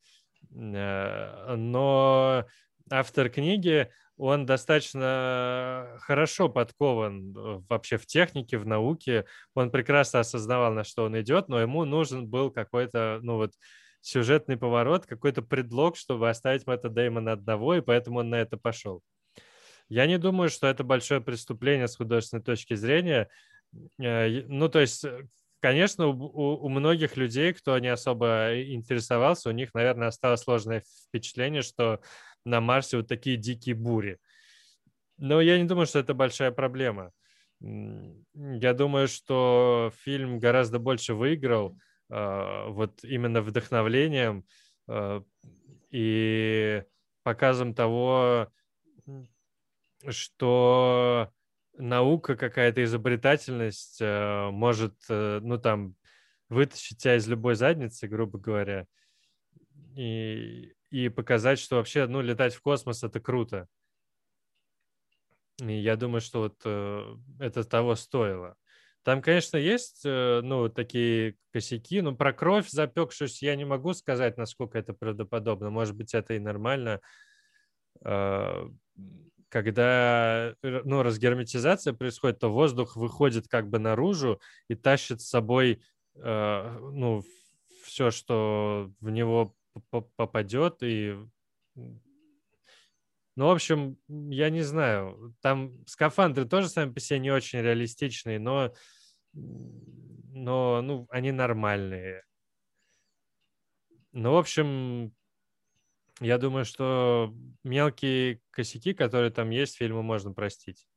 Э, но автор книги он достаточно хорошо подкован э, вообще в технике, в науке. Он прекрасно осознавал, на что он идет, но ему нужен был какой-то, ну вот, сюжетный поворот, какой-то предлог, чтобы оставить Мэтта Дэймона одного, и поэтому он на это пошел. Я не думаю, что это большое преступление с художественной точки зрения. Э, ну, то есть, э, конечно, у, у многих людей, кто не особо интересовался, у них, наверное, осталось сложное впечатление, что на Марсе вот такие дикие бури. Но я не думаю, что это большая проблема. Я думаю, что фильм гораздо больше выиграл вот именно вдохновлением э, и показом того, что наука, какая-то изобретательность э, может, ну там, вытащить тебя из любой задницы, грубо говоря. И и показать, что вообще, ну, летать в космос это круто. И я думаю, что вот э, это того стоило. Там, конечно, есть, э, ну, такие косяки, но про кровь запекшуюся я не могу сказать, насколько это правдоподобно. Может быть, это и нормально. Э, когда, э, ну, разгерметизация происходит, то воздух выходит как бы наружу и тащит с собой, э, ну, все, что в него попадет и ну, в общем, я не знаю. Там скафандры тоже сами по себе не очень реалистичные, но, но ну, они нормальные. Ну, в общем, я думаю, что мелкие косяки, которые там есть, фильму можно простить.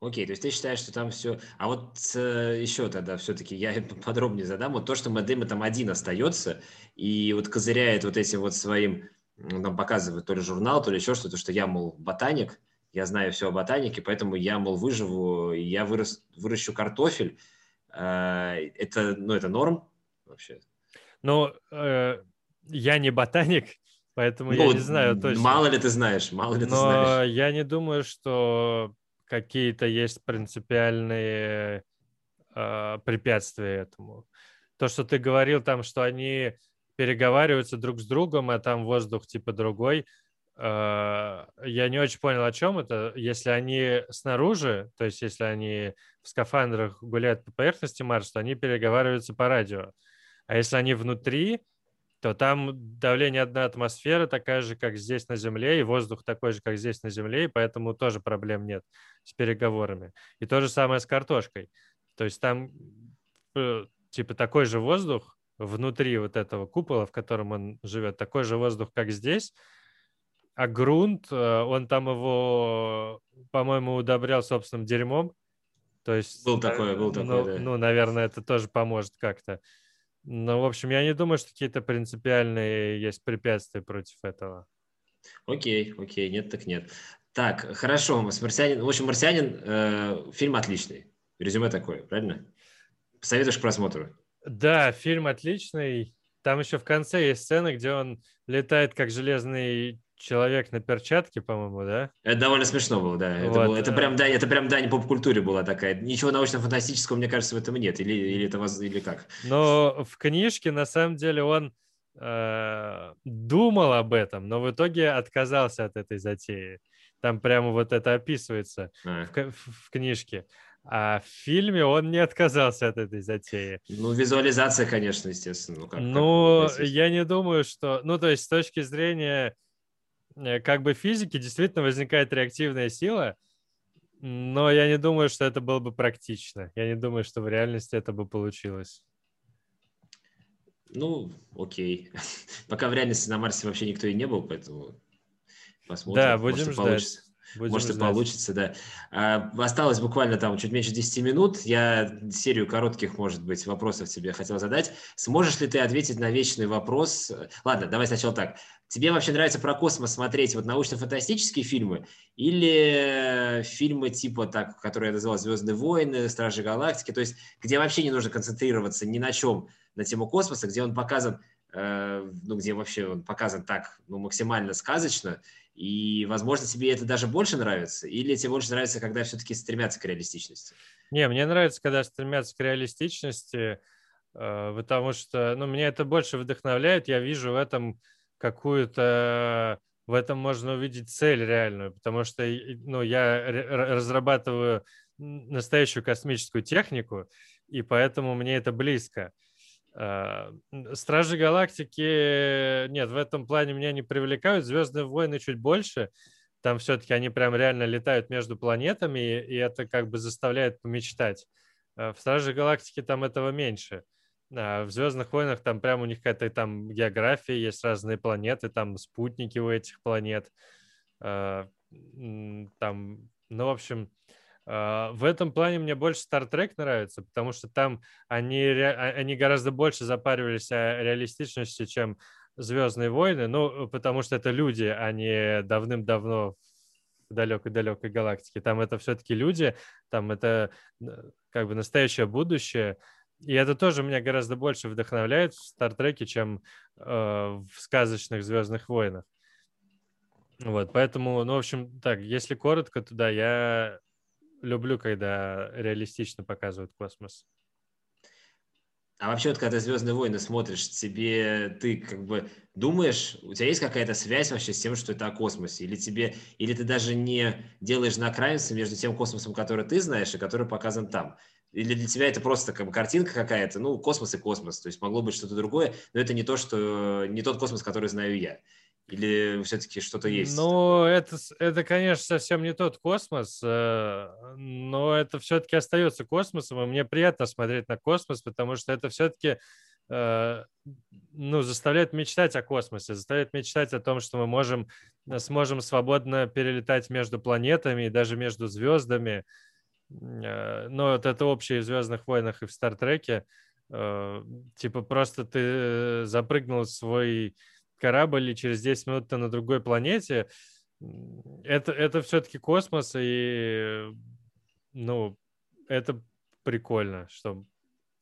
Окей, то есть ты считаешь, что там все... А вот э, еще тогда все-таки я подробнее задам. Вот то, что Мадема там один остается и вот козыряет вот этим вот своим, там показывает то ли журнал, то ли еще что-то, что я, мол, ботаник, я знаю все о ботанике, поэтому я, мол, выживу, я вырос, выращу картофель. Э, это, ну, это норм вообще? Ну, э, я не ботаник, поэтому ну, я не знаю точно. Мало ли ты знаешь, мало ли Но ты знаешь. я не думаю, что какие-то есть принципиальные э, препятствия этому. То, что ты говорил там, что они переговариваются друг с другом, а там воздух типа другой, э, я не очень понял, о чем это. Если они снаружи, то есть если они в скафандрах гуляют по поверхности Марса, то они переговариваются по радио. А если они внутри, то там давление одной атмосферы такая же, как здесь на Земле, и воздух такой же, как здесь на Земле, и поэтому тоже проблем нет с переговорами. И то же самое с картошкой. То есть там э, типа такой же воздух внутри вот этого купола, в котором он живет, такой же воздух, как здесь, а грунт, э, он там его, по-моему, удобрял собственным дерьмом. То есть, был такой, был ну, такой, да. ну, наверное, это тоже поможет как-то. Ну, в общем, я не думаю, что какие-то принципиальные есть препятствия против этого. Окей, окей, нет так нет. Так, хорошо, «Марсианин». В общем, «Марсианин» э, фильм отличный. Резюме такое, правильно? Советуешь к просмотру? Да, фильм отличный. Там еще в конце есть сцена, где он летает как железный человек на перчатке, по-моему, да? Это довольно смешно было, да. Это, Вот, было, это э. прям да, это прям дань поп-культуре была такая. Ничего научно-фантастического, мне кажется, в этом нет. Или, или это или как? Но в книжке, на самом деле, он э, думал об этом, но в итоге отказался от этой затеи. Там прямо вот это описывается А. в, в, в книжке. А в фильме он не отказался от этой затеи. Ну, визуализация, конечно, естественно. Ну, как, ну как я не думаю, что... Ну, то есть с точки зрения э, как бы физики действительно возникает реактивная сила, но я не думаю, что это было бы практично. Я не думаю, что в реальности это бы получилось. Ну, окей. Пока в реальности на Марсе вообще никто и не был, поэтому посмотрим. Да, будем может, ждать. Получится. Будем Может, ждать. и получится, да. А, осталось буквально там чуть меньше 10 минут. Я серию коротких, может быть, вопросов тебе хотел задать. Сможешь ли ты ответить на вечный вопрос? Ладно, давай сначала так. Тебе вообще нравится про космос смотреть вот научно-фантастические фильмы или фильмы типа, так, которые я называл «Звездные войны», «Стражи галактики», то есть где вообще не нужно концентрироваться ни на чем на тему космоса, где он показан, э, ну, где вообще он показан так, ну, максимально сказочно, и, возможно, тебе это даже больше нравится, или тебе больше нравится, когда все-таки стремятся к реалистичности? Не, мне нравится, когда стремятся к реалистичности, э, потому что, ну, меня это больше вдохновляет, я вижу в этом какую-то в этом можно увидеть цель реальную, потому что ну, я разрабатываю настоящую космическую технику, и поэтому мне это близко. А, Стражи Галактики, нет, в этом плане меня не привлекают. Звездные войны чуть больше. Там все-таки они прям реально летают между планетами, и это как бы заставляет помечтать. А в Страже Галактики там этого меньше. А в Звездных войнах там прям у них какая-то там география, есть разные планеты, там спутники у этих планет. Там, ну, в общем, в этом плане мне больше Star Trek нравится, потому что там они, а, они гораздо больше запаривались о реалистичности, чем Звездные войны, ну, потому что это люди, а не давным-давно в далекой-далекой галактике. Там это все-таки люди, там это как бы настоящее будущее. И это тоже меня гораздо больше вдохновляет в Стартреке, чем э, в сказочных Звездных войнах. Вот, поэтому, ну, в общем, так, если коротко, то да, я люблю, когда реалистично показывают космос. А вообще, вот когда «Звездные войны» смотришь, тебе ты как бы думаешь, у тебя есть какая-то связь вообще с тем, что это о космосе? Или тебе, или ты даже не делаешь равенства между тем космосом, который ты знаешь, и который показан там? Или для тебя это просто как бы картинка какая-то, ну, космос и космос, то есть могло быть что-то другое, но это не то, что, не тот космос, который знаю я. Или все-таки что-то есть? Ну, это, это, конечно, совсем не тот космос, э, но это все-таки остается космосом, и мне приятно смотреть на космос, потому что это все-таки э, ну, заставляет мечтать о космосе, заставляет мечтать о том, что мы можем, э, сможем свободно перелетать между планетами и даже между звездами. Но вот это общее в «Звездных войнах» и в «Стартреке». Типа просто ты запрыгнул в свой корабль, и через 10 минут ты на другой планете, это, это все-таки космос, и, ну, это прикольно, что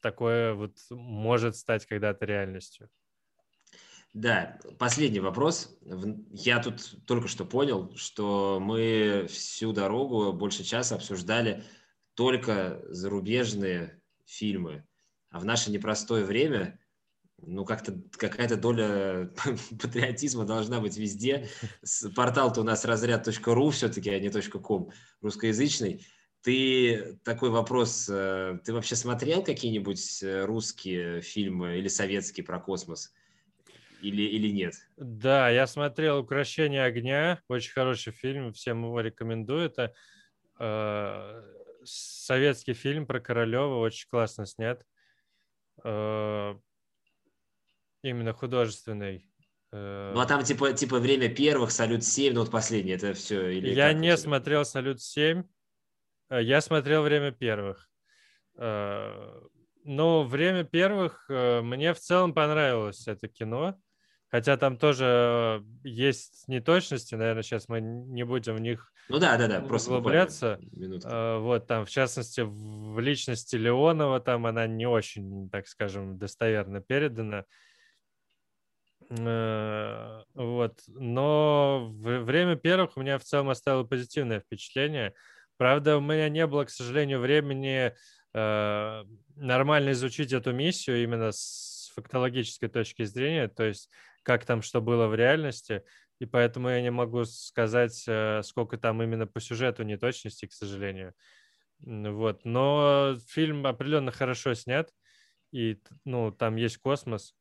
такое вот может стать когда-то реальностью. Да, последний вопрос. Я тут только что понял, что мы всю дорогу, больше часа обсуждали только зарубежные фильмы. А в наше непростое время ну, как-то какая-то доля патриотизма должна быть везде. Портал-то у нас разряд.ру все-таки, а не .com, русскоязычный. Ты такой вопрос, э, ты вообще смотрел какие-нибудь э, русские фильмы или советские про космос? Или, или нет? Да, я смотрел «Укращение огня», очень хороший фильм, всем его рекомендую. Это э, советский фильм про Королева, очень классно снят. Именно художественный. Э, ну, а там типа, типа время первых, Салют-7, ну вот последний, это все? Или я не смотрел Салют-7, э, я смотрел время первых. Э, но время первых мне в целом понравилось это кино. Хотя там тоже есть неточности, наверное, сейчас мы не будем в них ну да, да, да, просто углубляться. Вот там, в частности, в личности Леонова там она не очень, так скажем, достоверно передана. Э, вот. Но время первых у меня в целом оставило позитивное впечатление. Правда, у меня не было, к сожалению, времени э, нормально изучить эту миссию именно с фактологической точки зрения, то есть как там что было в реальности, и поэтому я не могу сказать, э, сколько там именно по сюжету неточности, к сожалению. Вот. Но фильм определенно хорошо снят, и ну, там есть космос.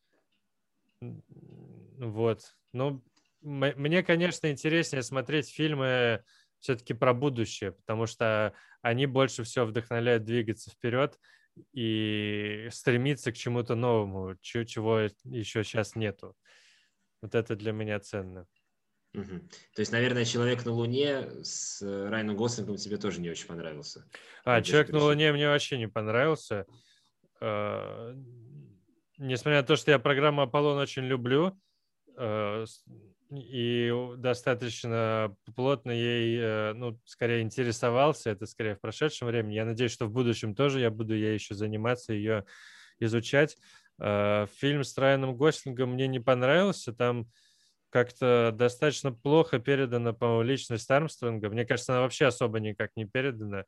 Вот. Ну, мне, конечно, интереснее смотреть фильмы все-таки про будущее, потому что они больше всего вдохновляют двигаться вперед и стремиться к чему-то новому, чего еще сейчас нету. Вот это для меня ценно. Угу. То есть, наверное, человек на Луне с Райаном Гослингом тебе тоже не очень понравился. А, человек на Луне мне вообще не понравился. Несмотря на то, что я программу Аполлон очень люблю а, и достаточно плотно ей, э, ну, скорее интересовался, это скорее в прошедшем времени. Я надеюсь, что в будущем тоже я буду ей еще заниматься, ее изучать. А, фильм с Райаном Гослингом мне не понравился. Там как-то достаточно плохо передана, по-моему, личность Армстронга. Мне кажется, она вообще особо никак не передана.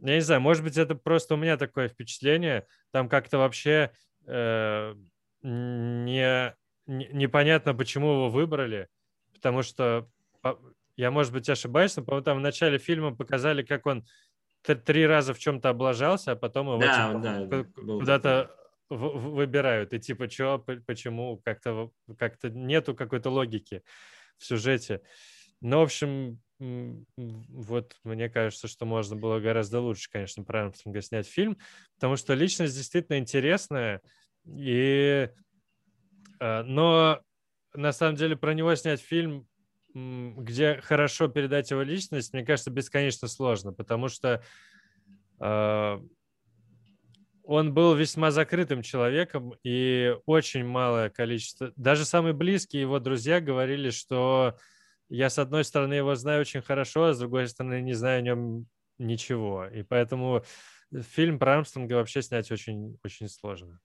Я не знаю, может быть, это просто у меня такое впечатление. Там как-то вообще э, не, не, непонятно, почему его выбрали. Потому что я, может быть, ошибаюсь, но, по-моему, там в начале фильма показали, как он три раза в чем-то облажался, а потом его да, да, куда-то выбирают. И типа, что, почему, как-то как нету какой-то логики в сюжете. Ну, в общем, вот мне кажется, что можно было гораздо лучше, конечно, про Армстронга снять фильм, потому что личность действительно интересная, и... А, но на самом деле про него снять фильм, где хорошо передать его личность, мне кажется, бесконечно сложно, потому что а, он был весьма закрытым человеком, и очень малое количество, даже самые близкие его друзья говорили, что я, с одной стороны, его знаю очень хорошо, а с другой стороны, не знаю о нем ничего. И поэтому фильм про Армстронга вообще снять очень, очень сложно.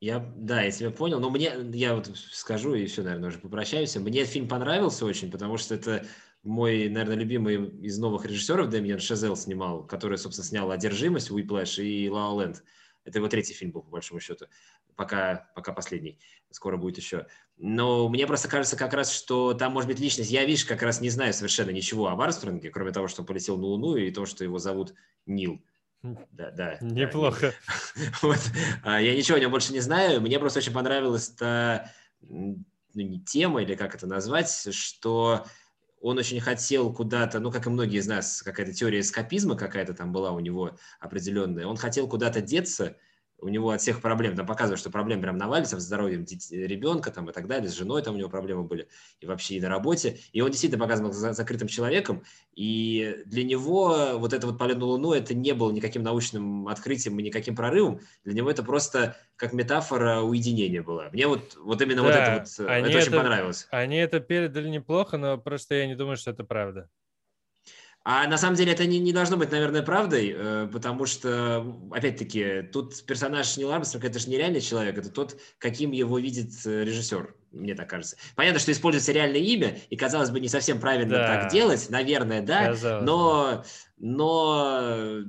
Я, да, я тебя понял. Но мне, я вот скажу и все, наверное, уже попрощаюсь. Мне фильм понравился очень, потому что это мой, наверное, любимый из новых режиссеров Дэмиан Шазел снимал, который, собственно, снял «Одержимость», «Whiplash» и «Ла-Ла Ленд». Это его третий фильм был, по большому счету. Пока, пока последний. Скоро будет еще. Но мне просто кажется как раз, что там может быть личность. Я, видишь, как раз не знаю совершенно ничего об Армстронге, кроме того, что он полетел на Луну и то, что его зовут Нил. Да, да. Неплохо. Да, вот. А, я ничего о нем больше не знаю. Мне просто очень понравилась та ну, не тема, или как это назвать, что он очень хотел куда-то, ну, как и многие из нас, какая-то теория эскапизма какая-то там была у него определенная, он хотел куда-то деться, у него от всех проблем, там показывают, что проблемы прям навалится в здоровье ребенка там и так далее, с женой там у него проблемы были, и вообще и на работе. И он действительно показывал за закрытым человеком, и для него вот это вот полет на Луну, это не было никаким научным открытием и никаким прорывом, для него это просто как метафора уединения была. Мне вот, вот именно да, вот это вот, это, это очень понравилось. Они это передали неплохо, но просто я не думаю, что это правда. А на самом деле это не, не должно быть, наверное, правдой, э, потому что, опять-таки, тут персонаж Нил Армстронг – это же не реальный человек, это тот, каким его видит э, режиссер, мне так кажется. Понятно, что используется реальное имя, и, казалось бы, не совсем правильно да. так делать, наверное, да, казалось. но, но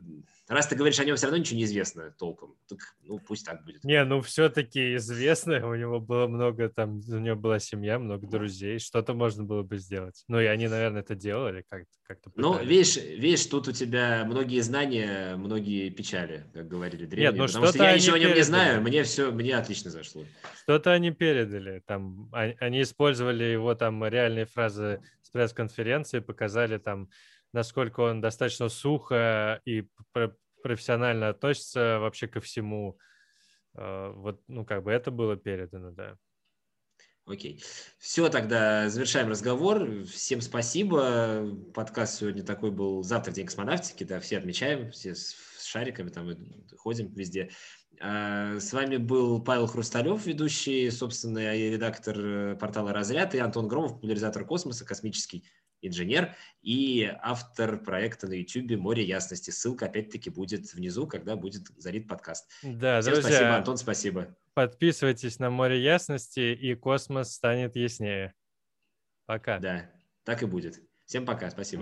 раз ты говоришь о нем, все равно ничего не известно толком. Так, ну, пусть так будет. Не, ну, все-таки известно. У него было много там, у него была семья, много друзей. Что-то можно было бы сделать. Ну, и они, наверное, это делали как-то. Как ну, видишь, видишь, тут у тебя многие знания, многие печали, как говорили древние. Нет, ну, потому что я ничего о нем не знаю, мне все, мне отлично зашло. Что-то они передали. Там, а, они использовали его там реальные фразы с пресс-конференции, показали там насколько он достаточно сухо и профессионально относится вообще ко всему. А, вот, ну, как бы это было передано, да. Окей. Все, тогда завершаем разговор. Всем спасибо. Подкаст сегодня такой был. Завтра день космонавтики, да, все отмечаем, все с шариками там ходим везде. А, с вами был Павел Хрусталев, ведущий, собственно, редактор э, портала «Разряд», и Антон Громов, популяризатор космоса, космический инженер и автор проекта на YouTube «Море ясности». Ссылка опять-таки будет внизу, когда будет залит подкаст. Да, Всем друзья, спасибо, Антон, спасибо. Подписывайтесь на «Море ясности», и космос станет яснее. Пока. Да, так и будет. Всем пока, спасибо.